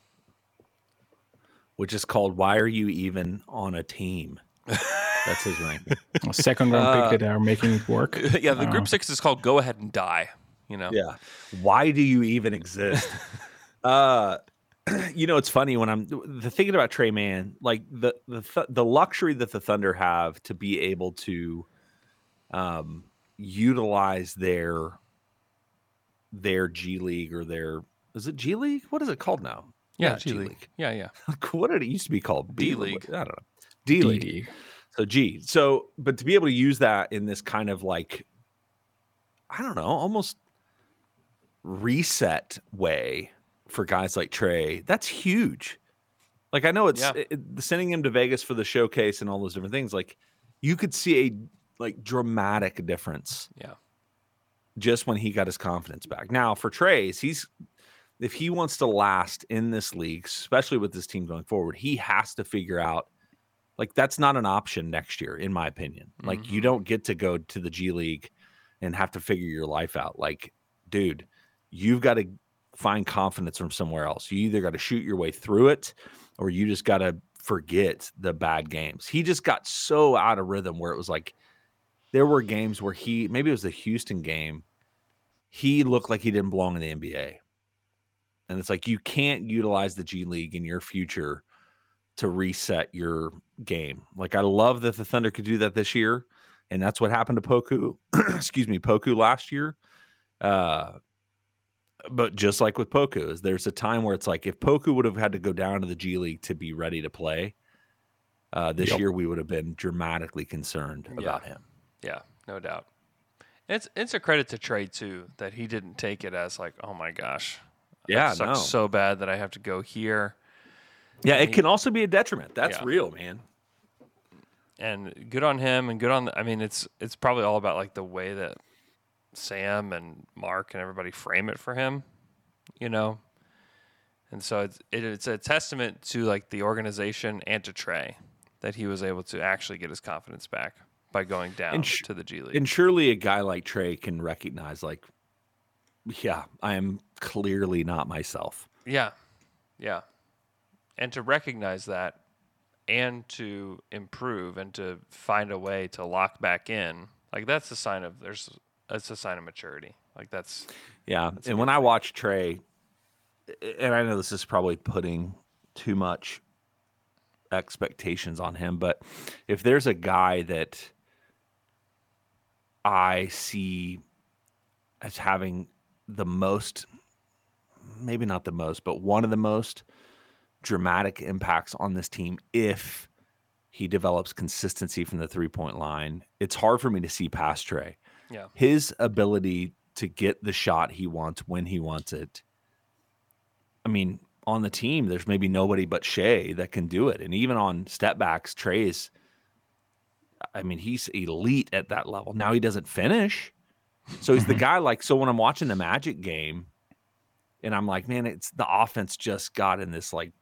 Which is called "Why Are You Even on a Team?" That's his ranking. A second round pick that are making it work. yeah, the group six is called "Go Ahead and Die." You know. Yeah. Why do you even exist? uh you know, it's funny when I'm the thinking about Tre Mann, like the the th- the luxury that the Thunder have to be able to um utilize their their G League or their is it G League? What is it called now? Yeah, G League. Yeah, yeah. what did it used to be called? B D-League. I don't know. D League. So G. So, but to be able to use that in this kind of like, I don't know, almost reset way for guys like Tre, that's huge. Like I know it's Yeah. it- sending him to Vegas for the showcase and all those different things. Like you could see a like dramatic difference Yeah. just when he got his confidence back. Now for Tre's, he's if he wants to last in this league, especially with this team going forward, he has to figure out like that's not an option next year, in my opinion. Like you mm-hmm. don't get to go to the G League and have to figure your life out. Like, dude, you've got to find confidence from somewhere else. You either got to shoot your way through it or you just got to forget the bad games. He just got so out of rhythm where it was like there were games where he maybe it was the Houston game, he looked like he didn't belong in the NBA. And it's like you can't utilize the G League in your future to reset your game. Like I love that the Thunder could do that this year, and that's what happened to Poku. excuse me, Poku last year. Uh, but just like with Poku, is there's a time where it's like if Poku would have had to go down to the G League to be ready to play, uh, this Yep. year we would have been dramatically concerned Yeah. about him. Yeah, no doubt. It's it's a credit to Tre too that he didn't take it as like, oh my gosh, Yeah, sucks no. so bad that I have to go here. Yeah, it can also be a detriment. That's Yeah. real, man. And good on him, and good on. The, I mean, it's it's probably all about like the way that Sam and Mark and everybody frame it for him, you know. And so it's it, it's a testament to like the organization and to Tre that he was able to actually get his confidence back by going down sh- to the G League. And surely a guy like Tre can recognize, like, yeah, I am clearly not myself. Yeah. Yeah. And to recognize that and to improve and to find a way to lock back in, like that's a sign of there's that's a sign of maturity. Like that's Yeah. and when I watch Tre, and I know this is probably putting too much expectations on him, but if there's a guy that I see as having the most maybe not the most, but one of the most dramatic impacts on this team if he develops consistency from the three point line. It's hard for me to see past Tre. Yeah. His ability to get the shot he wants when he wants it. I mean, on the team, there's maybe nobody but Shai that can do it. And even on step backs, Tre's, I mean, he's elite at that level. Now he doesn't finish. So he's the mm-hmm. guy like, so when I'm watching the Magic game and I'm like, man, it's the offense just got in this like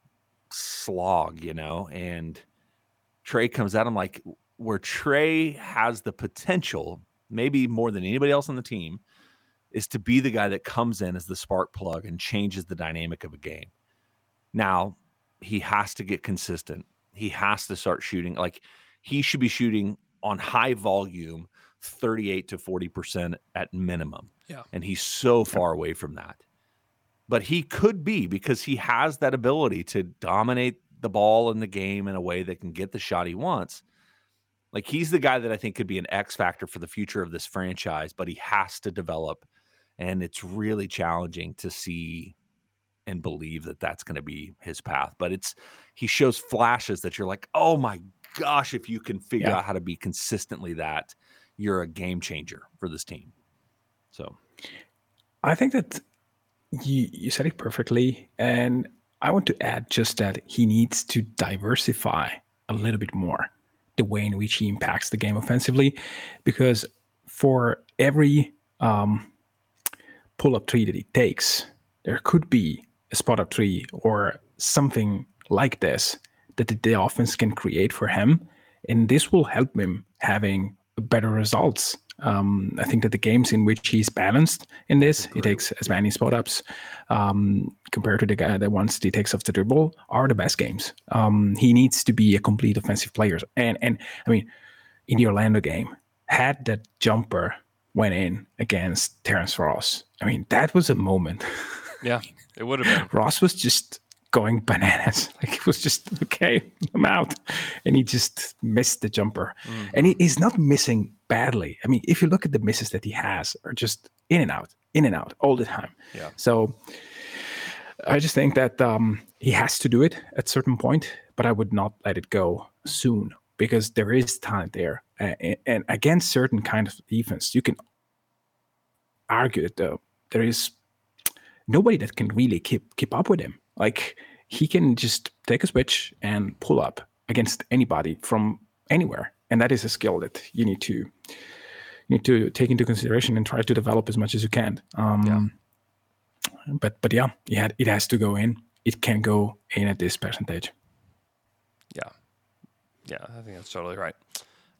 slog, you know, and Tre comes out. I'm like, where Tre has the potential, maybe more than anybody else on the team, is to be the guy that comes in as the spark plug and changes the dynamic of a game. Now, he has to get consistent. He has to start shooting. Like he should be shooting on high volume 38 to 40% at minimum. Yeah. And he's so far away from that. But he could be because he has that ability to dominate the ball in the game in a way that can get the shot he wants. Like he's the guy that I think could be an X factor for the future of this franchise, but he has to develop. And it's really challenging to see and believe that that's going to be his path. But it's, he shows flashes that you're like, oh my gosh, if you can figure Yeah. out how to be consistently that, you're a game changer for this team. So, I think that you you said it perfectly, and I want to add just that he needs to diversify a little bit more the way in which he impacts the game offensively, because for every um, pull up three that he takes, there could be a spot up three or something like this that the offense can create for him, and this will help him having better results. Um, I think that the games in which he's balanced in this, he takes as many spot ups um, compared to the guy that once he takes off the dribble, are the best games. Um, he needs to be a complete offensive player, and and I mean, in the Orlando game, had that jumper went in against Terrence Ross, I mean that was a moment. Yeah, it would have been. Ross was just going bananas. Like it was just okay, I'm out, and he just missed the jumper. And he, he's not missing badly. I mean, if you look at the misses that he has, are just in and out, in and out all the time. Yeah. So I just think that um, he has to do it at certain point, but I would not let it go soon because there is talent there, and, and against certain kind of defense, you can argue that though there is nobody that can really keep keep up with him. Like he can just take a switch and pull up against anybody from anywhere, and that is a skill that you need to you need to take into consideration and try to develop as much as you can. Um, But but yeah, it had, it has to go in. It can go in at this percentage. Yeah. Yeah, I think that's totally right.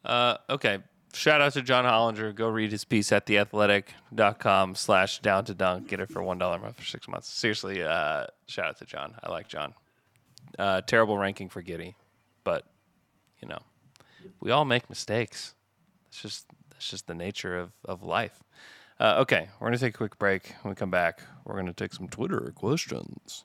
Uh, okay. Shout out to John Hollinger. Go read his piece at theathletic.com slash down to dunk. Get it for $1 a month for six months. Seriously, uh, shout out to John. I like John. Uh, terrible ranking for Giddey, but, you know, we all make mistakes. It's just that's just the nature of, of life. Uh, okay, we're to take a quick break. When we come back, we're to take some Twitter questions.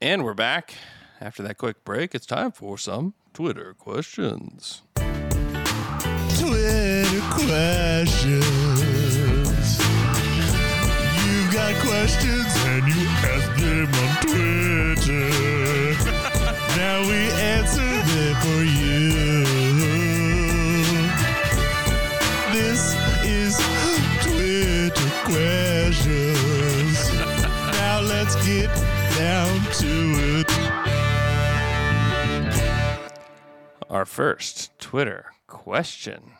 And we're back. After that quick break, it's time for some Twitter questions. Twitter questions. You got questions and you ask them on Twitter. now we answer them for you. First Twitter question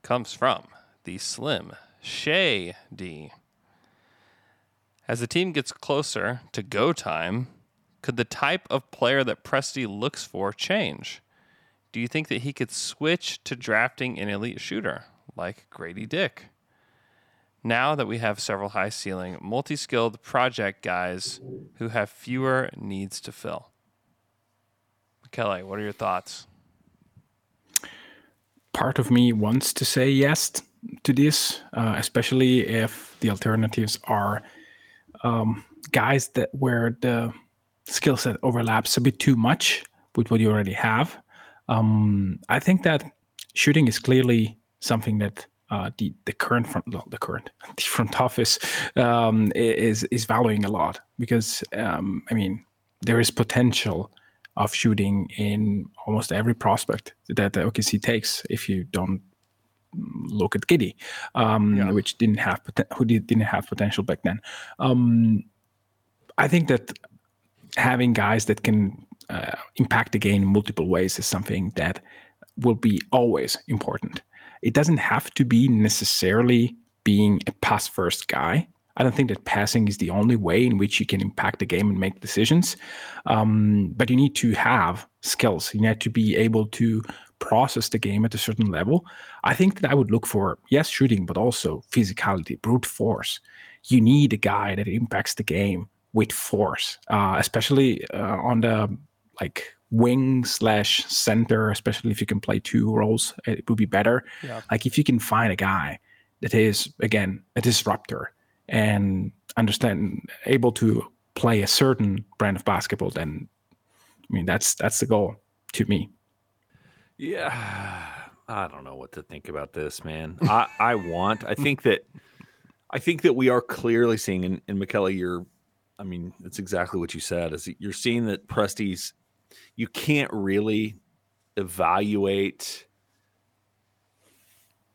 comes from the slim Shay D. As the team gets closer to go time, could the type of player that Presti looks for change? Do you think that he could switch to drafting an elite shooter like Gradey Dick? Now that we have several high ceiling, multi skilled project guys who have fewer needs to fill. Kelly, what are your thoughts? Part of me wants to say yes to this, uh, especially if the alternatives are um, guys that where the skill set overlaps a bit too much with what you already have. Um, I think that shooting is clearly something that uh, the the current front well, the current the front office um, is is valuing a lot because um, I mean there is potential of shooting in almost every prospect that the OKC takes. If you don't look at Giddey, um, yeah. which didn't have who didn't have potential back then. Um, I think that having guys that can uh, impact the game in multiple ways is something that will be always important. It doesn't have to be necessarily being a pass first guy. I don't think that passing is the only way in which you can impact the game and make decisions. Um, but you need to have skills. You need to be able to process the game at a certain level. I think that I would look for, yes, shooting, but also physicality, brute force. You need a guy that impacts the game with force, uh, especially uh, on the like wing slash center, especially if you can play two roles, it would be better. Yeah. Like if you can find a guy that is, again, a disruptor and understand able to play a certain brand of basketball then i mean that's that's the goal to me. Yeah i don't know what to think about this man. I i want i think that i think that we are clearly seeing and, and Michele, you're i mean it's exactly what you said is you're seeing that Presti's you can't really evaluate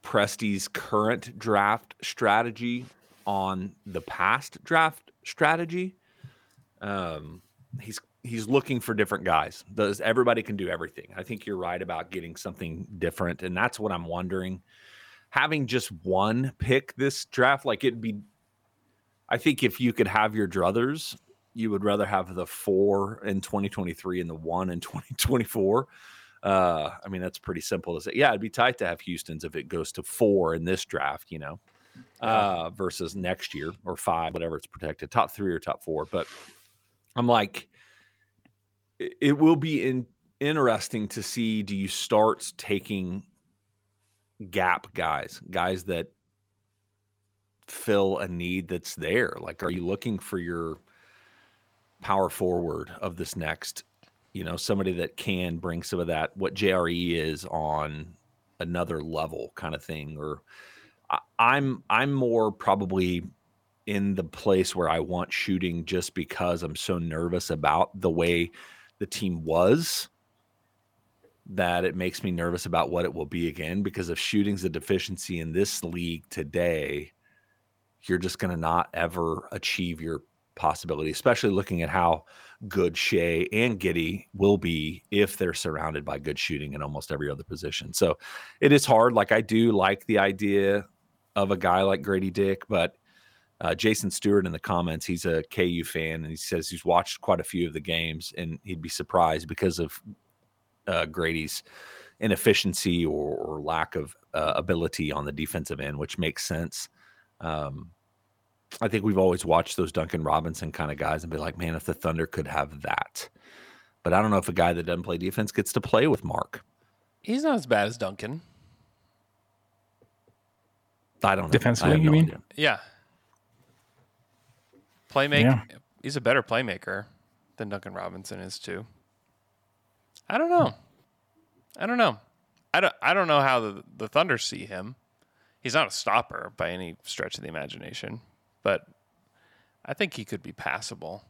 Presti's current draft strategy on the past draft strategy. Um, he's he's looking for different guys. Does everybody can do everything? I think you're right about getting something different, and that's what I'm wondering. Having just one pick this draft, like it'd be, I think if you could have your druthers, you would rather have the four in 2023 and the one in 2024. Uh, I mean, that's pretty simple to say. Yeah, it'd be tight to have Houston's if it goes to four in this draft, you know uh, versus next year or five, whatever it's protected, top three or top four. But I'm like, it, will be in, interesting to see do you start taking gap guys, guys that fill a need that's there? Like, are you looking for your power forward of this next, you know, somebody that can bring some of that, what JRE is on another level kind of thing? Or, I'm I'm more probably in the place where I want shooting just because I'm so nervous about the way the team was that it makes me nervous about what it will be again because if shooting's a deficiency in this league today you're just going to not ever achieve your possibility especially looking at how good Shai and Giddey will be if they're surrounded by good shooting in almost every other position. So it is hard. Like I do like the idea of a guy like Gradey Dick but uh, Jason Stewart in the comments, he's a KU fan, and he says he's watched quite a few of the games, and he'd be surprised because of uh, Gradey's inefficiency or, or lack of uh, ability on the defensive end, which makes sense. Um, I think we've always watched those Duncan Robinson kind of guys and be like, man, if the Thunder could have that. But I don't know if a guy that doesn't play defense gets to play with Mark. He's not as bad as Duncan. I don't know. Defensively, I have you no mean? idea. Yeah. Playmaker. Yeah. He's a better playmaker than Duncan Robinson is too. I don't know. I don't know. I don't. I don't know how the the Thunder see him. He's not a stopper by any stretch of the imagination, but I think he could be passable,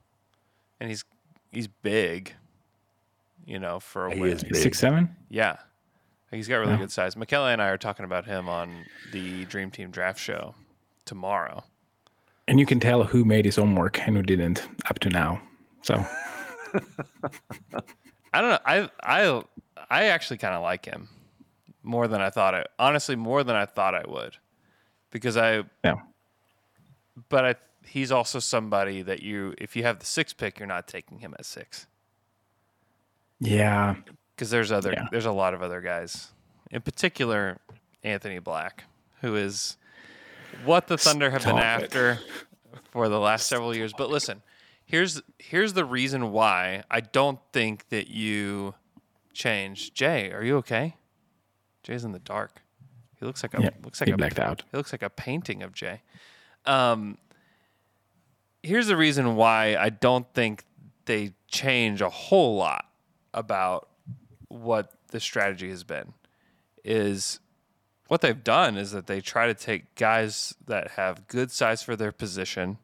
and he's he's big. You know, for a He wing. is big. Six seven. Yeah. He's got really Yeah. good size. Michele and I are talking about him on the Dream Team draft show tomorrow. And you can tell who made his homework and who didn't up to now. So I don't know. I I I actually kind of like him more than I thought I honestly more than I thought I would. Because I Yeah. But I he's also somebody that you if you have the 6 pick you're not taking him at 6. yeah, Cuz there's other Yeah. there's a lot of other guys. In particular Anthony Black who is what the Thunder have been it. after for the last several years. But listen, here's here's the reason why I don't think that you change. Jay, are you okay? Jay's in the dark. He looks like a Yeah, looks like he a, blacked out. He looks like a painting of Jay. Um, here's the reason why I don't think they change a whole lot about what the strategy has been. Is what they've done is that they try to take guys that have good size for their position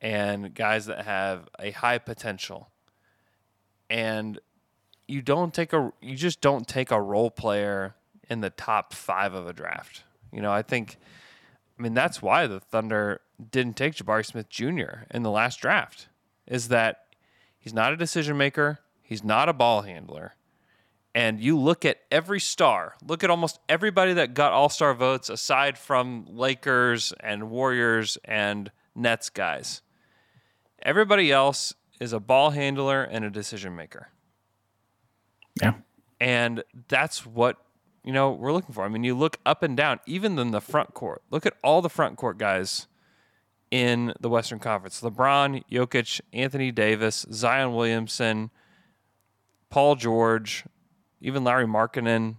and guys that have a high potential. And you don't take a you just don't take a role player in the top 5 of a draft. You know, I think I mean that's why the Thunder didn't take Jabari Smith Jr. in the last draft is that he's not a decision maker, he's not a ball handler and you look at every star, look at almost everybody that got All Star votes aside from Lakers and Warriors and Nets guys. Everybody else is a ball handler and a decision maker. Yeah. And that's what, you know, we're looking for. I mean, you look up and down, even in the front court. Look at all the front court guys in the Western Conference LeBron, Jokic, Anthony Davis, Zion Williamson, Paul George, even Lauri Markkanen,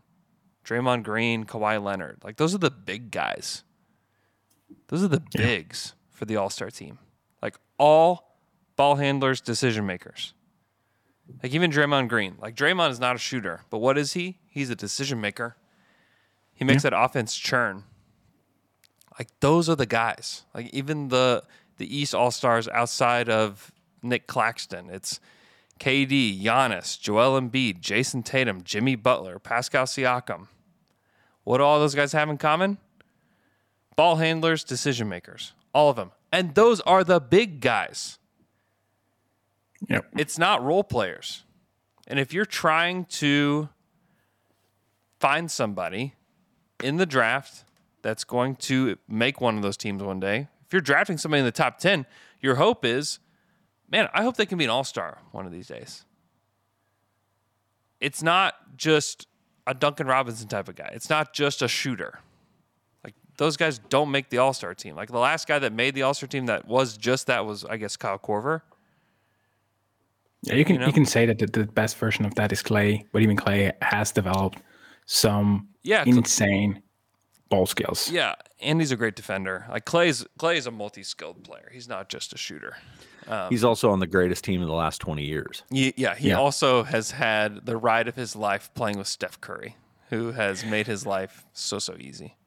Draymond Green, Kawhi Leonard. Like those are the big guys. Those are the bigs for the All Star team. Like all ball handlers, decision makers. Like even Draymond Green. Like Draymond is not a shooter, but what is he? He's a decision maker. He makes that offense churn. Like those are the guys. Like even the the East All Stars outside of Nick Claxton. It's KD, Giannis, Joel Embiid, Jayson Tatum, Jimmy Butler, Pascal Siakam. What do all those guys have in common? Ball handlers, decision makers, all of them. And those are the big guys. Yep. It's not role players. And if you're trying to find somebody in the draft that's going to make one of those teams one day, if you're drafting somebody in the top 10, your hope is man, I hope they can be an all star one of these days. It's not just a Duncan Robinson type of guy, it's not just a shooter. Like, those guys don't make the all star team. Like, the last guy that made the all star team that was just that was, I guess, Kyle Korver. Yeah, you can You you, can say that the, the best version of that is Klay, but even Klay has developed some Yeah, insane ball skills. Yeah, and he's a great defender. Like Klay's is a multi-skilled player. He's not just a shooter. Um, He's also on the greatest team in the last 20 years. Ye- yeah, he Yeah. also has had the ride of his life playing with Steph Curry, who has made his life so so easy.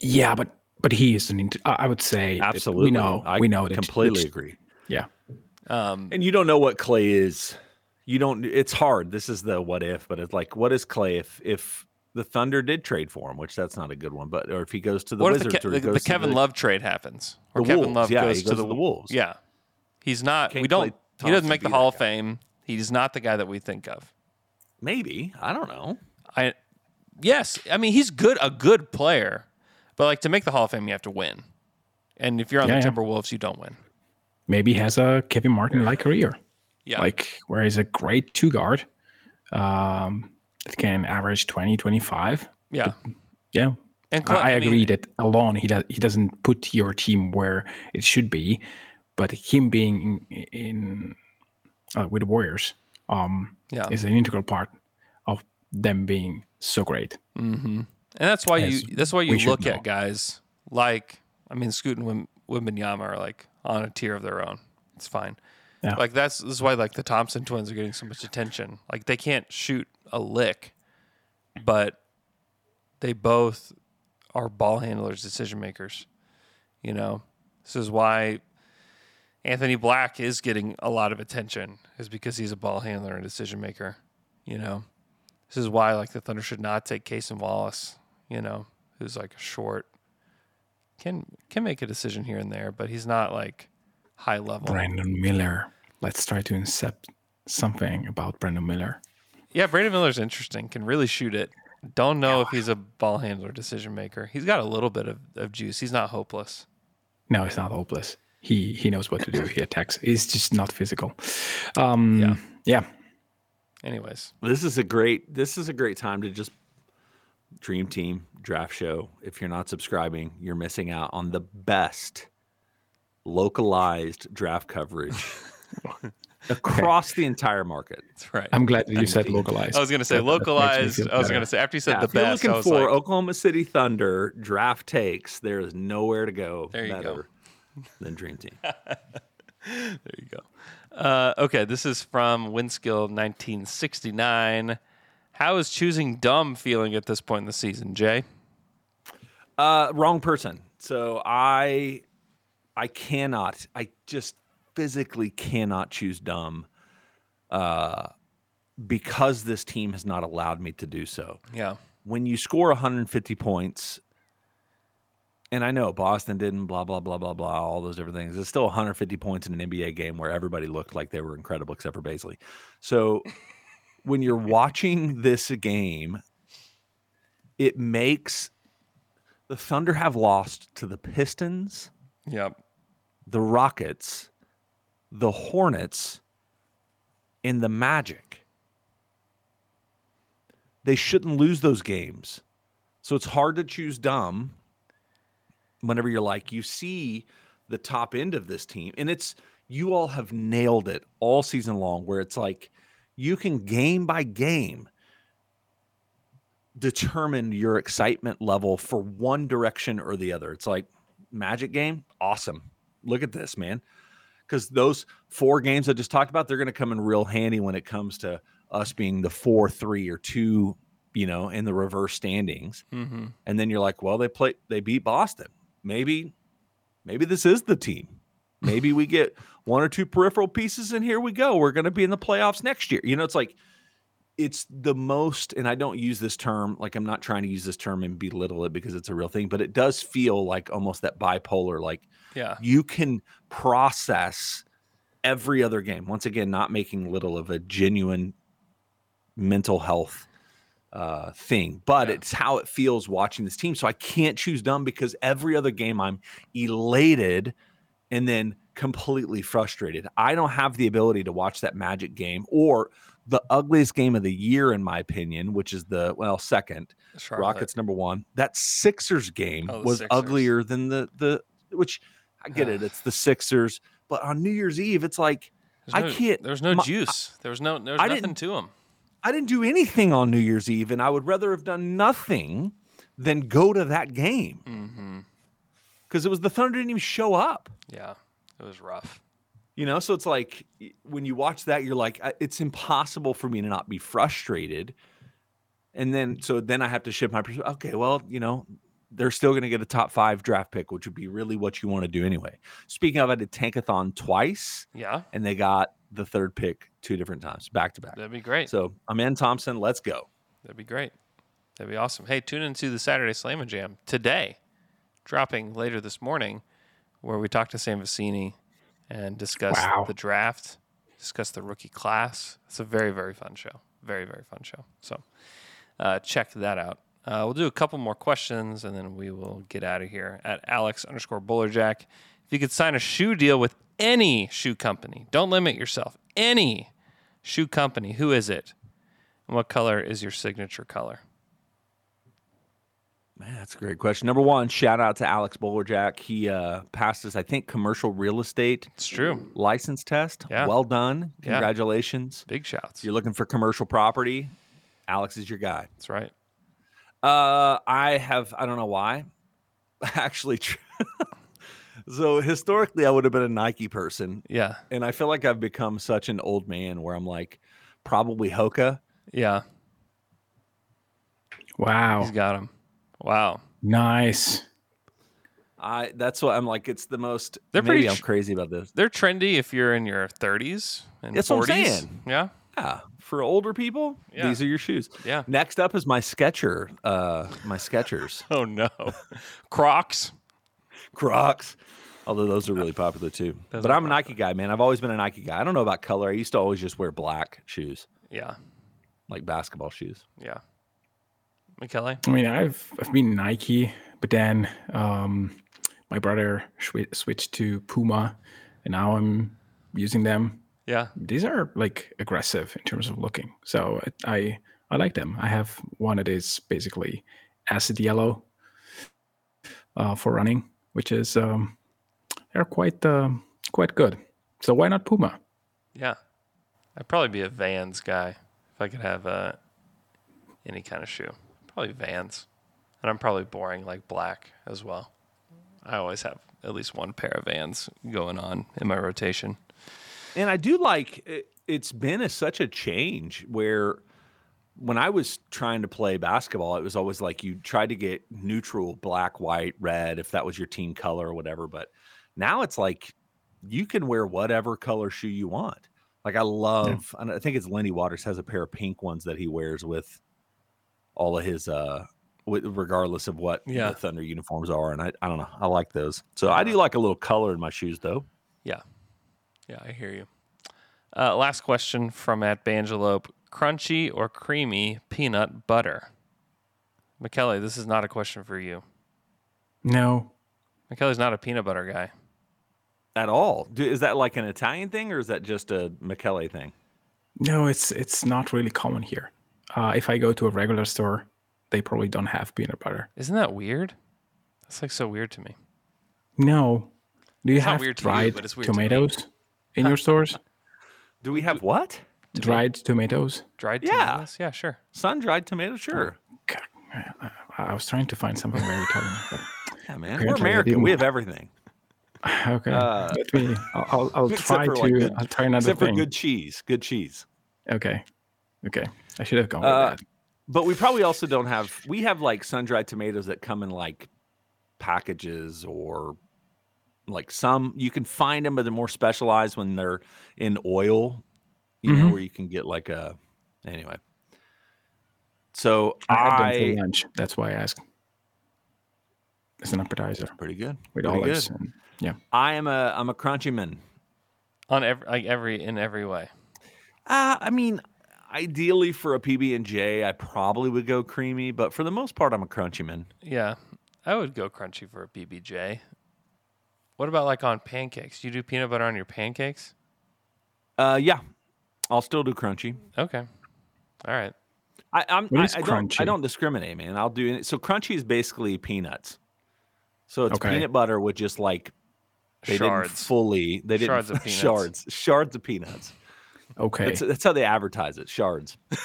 Yeah, but but he is an. I I would say Absolutely. We know. I we know that completely it's- agree. Yeah. Um, and you don't know what Klay is. You don't. It's hard. This is the what if, but it's like, what is Klay if if the Thunder did trade for him, which that's not a good one, but or if he goes to the what if Wizards the, or Ke- he the, goes the to Kevin the- Love trade happens, or The Kevin Wolves, Love yeah, goes, he to, goes the, to the Wolves. Yeah, he's not. Can't we don't. He doesn't make the Hall that of Fame. He's not the guy that we think of. Maybe I don't know. I yes, I mean he's good, a good player, but like to make the Hall of Fame, you have to win. And if you're on Yeah, the yeah. Timberwolves, you don't win. Maybe he has a Kevin Martin like career. Yeah. Like where he's a great two guard, um, that can average 20, 25. Yeah. Yeah. And I, Cla- I I mean- agree that alone he does he doesn't put your team where it should be, but him being in, in uh, with the Warriors, um, Yeah. is an integral part of them being so great. Mm-hmm. And that's why As you. That's why you look at guys like I mean Scoot and Wim, Wembanyama are like on a tier of their own. It's fine. Yeah. Like that's this is why like the Thompson twins are getting so much attention. Like they can't shoot a lick, but they both are ball handlers, decision makers. You know, this is why Anthony Black is getting a lot of attention is because he's a ball handler and decision maker. You know, this is why like the Thunder should not take Cason Wallace. You know, who's like a short can can make a decision here and there, but he's not like high level. Brandon Miller. Let's try to incept something about Brandon Miller. Yeah, Brandon Miller's interesting. Can really shoot it. Don't know if he's a ball handler, decision maker. He's got a little bit of, of juice. He's not hopeless. No, he's not hopeless. He he knows what to do. He attacks. He's just not physical. Um, yeah. Yeah. Anyways, This is a great. This is a great time to just Dream Team Draft Show. If you're not subscribing, you're missing out on the best localized draft coverage across the entire market. That's right. I'm glad that you said localized. I was going to say That- that makes me localized. feel I was going to say after you said Yeah, the if you're best, I looking was for like, Oklahoma City Thunder draft takes, there is nowhere to go There you go. Better than Dream Team. there you go. Uh, okay, this is from Winskill 1969. How is choosing dumb feeling at this point in the season, Jay? Uh, wrong person. So I, I cannot. I just physically cannot choose dumb, uh, because this team has not allowed me to do so. Yeah. When you score 150 points, and I know Boston didn't, blah blah blah blah blah, all those different things. It's still 150 points in an NBA game where everybody looked like they were incredible except for Bazley. So when you're watching this game, it makes the Thunder have lost to the Pistons, Yep. the Rockets, the Hornets, and the Magic. They shouldn't lose those games. So it's hard to choose dumb whenever you're like, you see the top end of this team, and it's you all have nailed it all season long, where it's like you can game by game determine your excitement level for one direction or the other. It's like Magic game, awesome. Look at this, man. Because those four games I just talked about, they're going to come in real handy when it comes to us being the four, three, or two, you know, in the reverse standings. Mm-hmm. And then you're like, well, they play, they beat Boston. Maybe, maybe this is the team. Maybe we get one or two peripheral pieces, and here we go. We're going to be in the playoffs next year. You know, it's like it's the most, and I don't use this term like I'm not trying to use this term and belittle it because it's a real thing, but it does feel like almost that bipolar. Like, Yeah. you can process every other game. Once again, not making little of a genuine mental health uh, thing, but it's how it feels watching this team. So I can't choose dumb because every other game I'm elated and then completely frustrated. I don't have the ability to watch that Magic game or the ugliest game of the year, in my opinion, which is the well second Charlotte. Rockets number one. That Sixers game Oh, was Sixers. uglier than the the which I get it. It's the Sixers, but on New Year's Eve, it's like There's I can't. There's no my- juice. There was no. There's I nothing to him. I didn't do anything on New Year's Eve, and I would rather have done nothing than go to that game Mm-hmm. because it was the Thunder didn't even show up. Yeah, it was rough. You know, so it's like when you watch that, you're like, it's impossible for me to not be frustrated. And then, so then I have to shift my perspective. Okay, well, you know, they're still going to get a top five draft pick, which would be really what you want to do anyway. Speaking of, I did Tankathon twice, Yeah, and they got the third pick two different times, back to back. that'd be great. So I'm in Thompson. Let's go. That'd be great. That'd be awesome. Hey, tune into the Saturday Slam and Jam today, dropping later this morning, where we talk to Sam Vecenie and discuss Wow. the draft, discuss the rookie class. It's a very, very fun show. Very, very fun show. So uh, check that out. Uh, we'll do a couple more questions and then we will get out of here at Alex underscore Bullerjack. If you could sign a shoe deal with any shoe company, don't limit yourself. Any shoe company, who is it? And what color is your signature color? Man, that's a great question. Number one, shout out to Alex Bowlerjack. He uh, passed his, I think, commercial real estate. It's true. License test. Yeah. Well done. Yeah. Congratulations. Big shouts. If you're looking for commercial property, Alex is your guy. That's right. Uh, I have, I don't know why. Actually, tr- so historically, I would have been a Nike person. Yeah. And I feel like I've become such an old man where I'm like, probably Hoka. Yeah. Wow. He's got him. Wow. Nice. I that's what I'm like. It's the most. They're maybe pretty I'm crazy about this. They're trendy if you're in your 30s and That's 40s. what I'm saying. Yeah. Yeah, for older people, Yeah. these are your shoes. Yeah. Next up is my Sketcher, uh, my Skechers, Oh no. Crocs. Crocs. Although those are really popular too. Those but I'm a Nike guy, man. I've always been a Nike guy. I don't know about color. I used to always just wear black shoes, Yeah. like basketball shoes. Yeah. Michele. I mean, I've I've been Nike, but then um, my brother swi- switched to Puma, and now I'm using them. Yeah. These are like aggressive in terms of looking, so I I, I like them. I have one that is basically acid yellow uh, for running, which is um, they're quite uh, quite good. So why not Puma? Yeah. I'd probably be a Vans guy if I could have uh, any kind of shoe. Probably Vans. And I'm probably boring like black as well. I always have at least one pair of Vans going on in my rotation. And I do like it, it's been a, such a change where when I was trying to play basketball, it was always like you tried to get neutral, black, white, red, if that was your team color or whatever. But now it's like you can wear whatever color shoe you want. Like I love, and I think it's Lindy Waters has a pair of pink ones that he wears with all of his, uh, with, regardless of what Yeah. the Thunder uniforms are. And I, I don't know, I like those. So I do like a little color in my shoes though. Yeah. Yeah, I hear you. Uh, last question from at Bangelope. Crunchy or creamy peanut butter? Michele, this is not a question for you. No, Michele's not a peanut butter guy. At all. Is that like an Italian thing or is that just a Michele thing? no, it's it's not really common here. Uh, if I go to a regular store, they probably don't have peanut butter. Isn't that weird? That's like so weird to me. No. Do you It's have weird to you, dried but it's weird to tomatoes in your stores? Do we have what? Dried tomatoes? Dried Yeah. tomatoes? Yeah, sure. Sun dried tomatoes, sure. I, I was trying to find something very Italian. Yeah, man. We're American. We have everything. okay, Uh, let me. I'll, I'll, I'll try to. like, I'll try another Except thing. for good cheese. Good cheese. Okay, okay. I should have gone Uh, with that. But we probably also don't have. We have like sun dried tomatoes that come in like packages or like some. You can find them, but they're more specialized when they're in oil. You know, Mhm. where you can get like a. Anyway. So I had them I for lunch. That's why I asked. It's an appetizer pretty good. with pretty olives. good. And, yeah. I am a I'm a crunchy man. On every like every in every way. Uh, I mean, ideally for a PB and J, I probably would go creamy, but for the most part, I'm a crunchy man. Yeah. I would go crunchy for a BBJ. What about like on pancakes? Do You do peanut butter on your pancakes? Uh, yeah, I'll still do crunchy. Okay. All right. I, I'm What I, is I don't I don't discriminate, man. I'll do it. So crunchy is basically peanuts. So it's Okay. peanut butter with just like they didn't Shards. fully they didn't Shards of peanuts. shards shards of peanuts. Okay. That's, that's how they advertise it. Shards.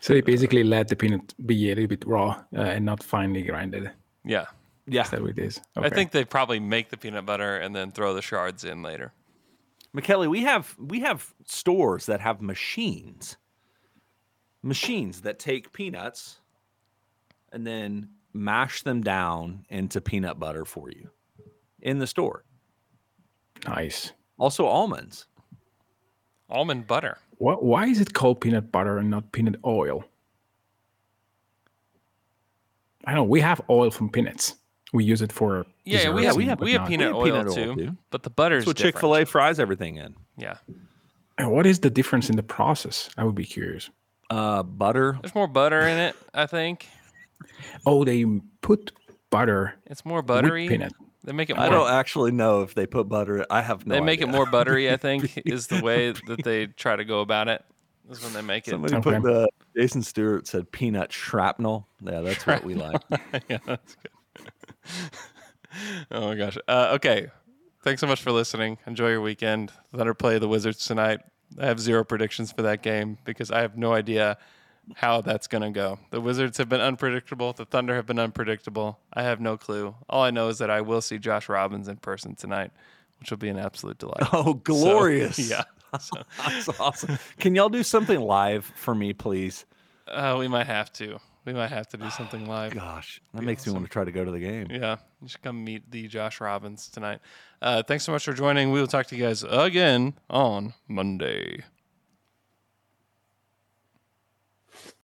So they basically let the peanut be a little bit raw uh, and not finely grinded. Yeah. Yeah. Is that what it is? I think they probably make the peanut butter and then throw the shards in later. Michele, we have we have stores that have machines machines that take peanuts and then mash them down into peanut butter for you in the store. Nice. Also almonds. Almond butter. What? Why is it called peanut butter and not peanut oil? I know we have oil from peanuts. We use it for Yeah, we have we have, we have peanut We have oil peanut too, oil, too. but the butter's That's what. Chick fil A fries everything in. Yeah, And what is the difference in the process? I would be curious. Uh, butter. there's more butter in it. I think Oh, they put butter. it's more buttery. peanut. They make it More, I don't actually know if they put butter. I have no they make it more buttery. I think is the way that they try to go about it. Is when they make it. Somebody put the Jason Stewart said peanut shrapnel. Yeah, that's what we like. yeah, that's good. oh my gosh. Uh, okay. Thanks so much for listening. Enjoy your weekend. Thunder play the Wizards tonight. I have zero predictions for that game because I have no idea how that's going to go. The Wizards have been unpredictable. The Thunder have been unpredictable. I have no clue. All I know is that I will see Josh Robbins in person tonight, which will be an absolute delight. Oh, So, glorious! yeah. So, That's awesome. Can y'all do something live for me, please? uh, we might have to. We might have to do something live. Gosh, that makes me want to try to go to the game. Yeah, you should come meet the Josh Robbins tonight. Uh, thanks so much for joining. We will talk to you guys again on Monday.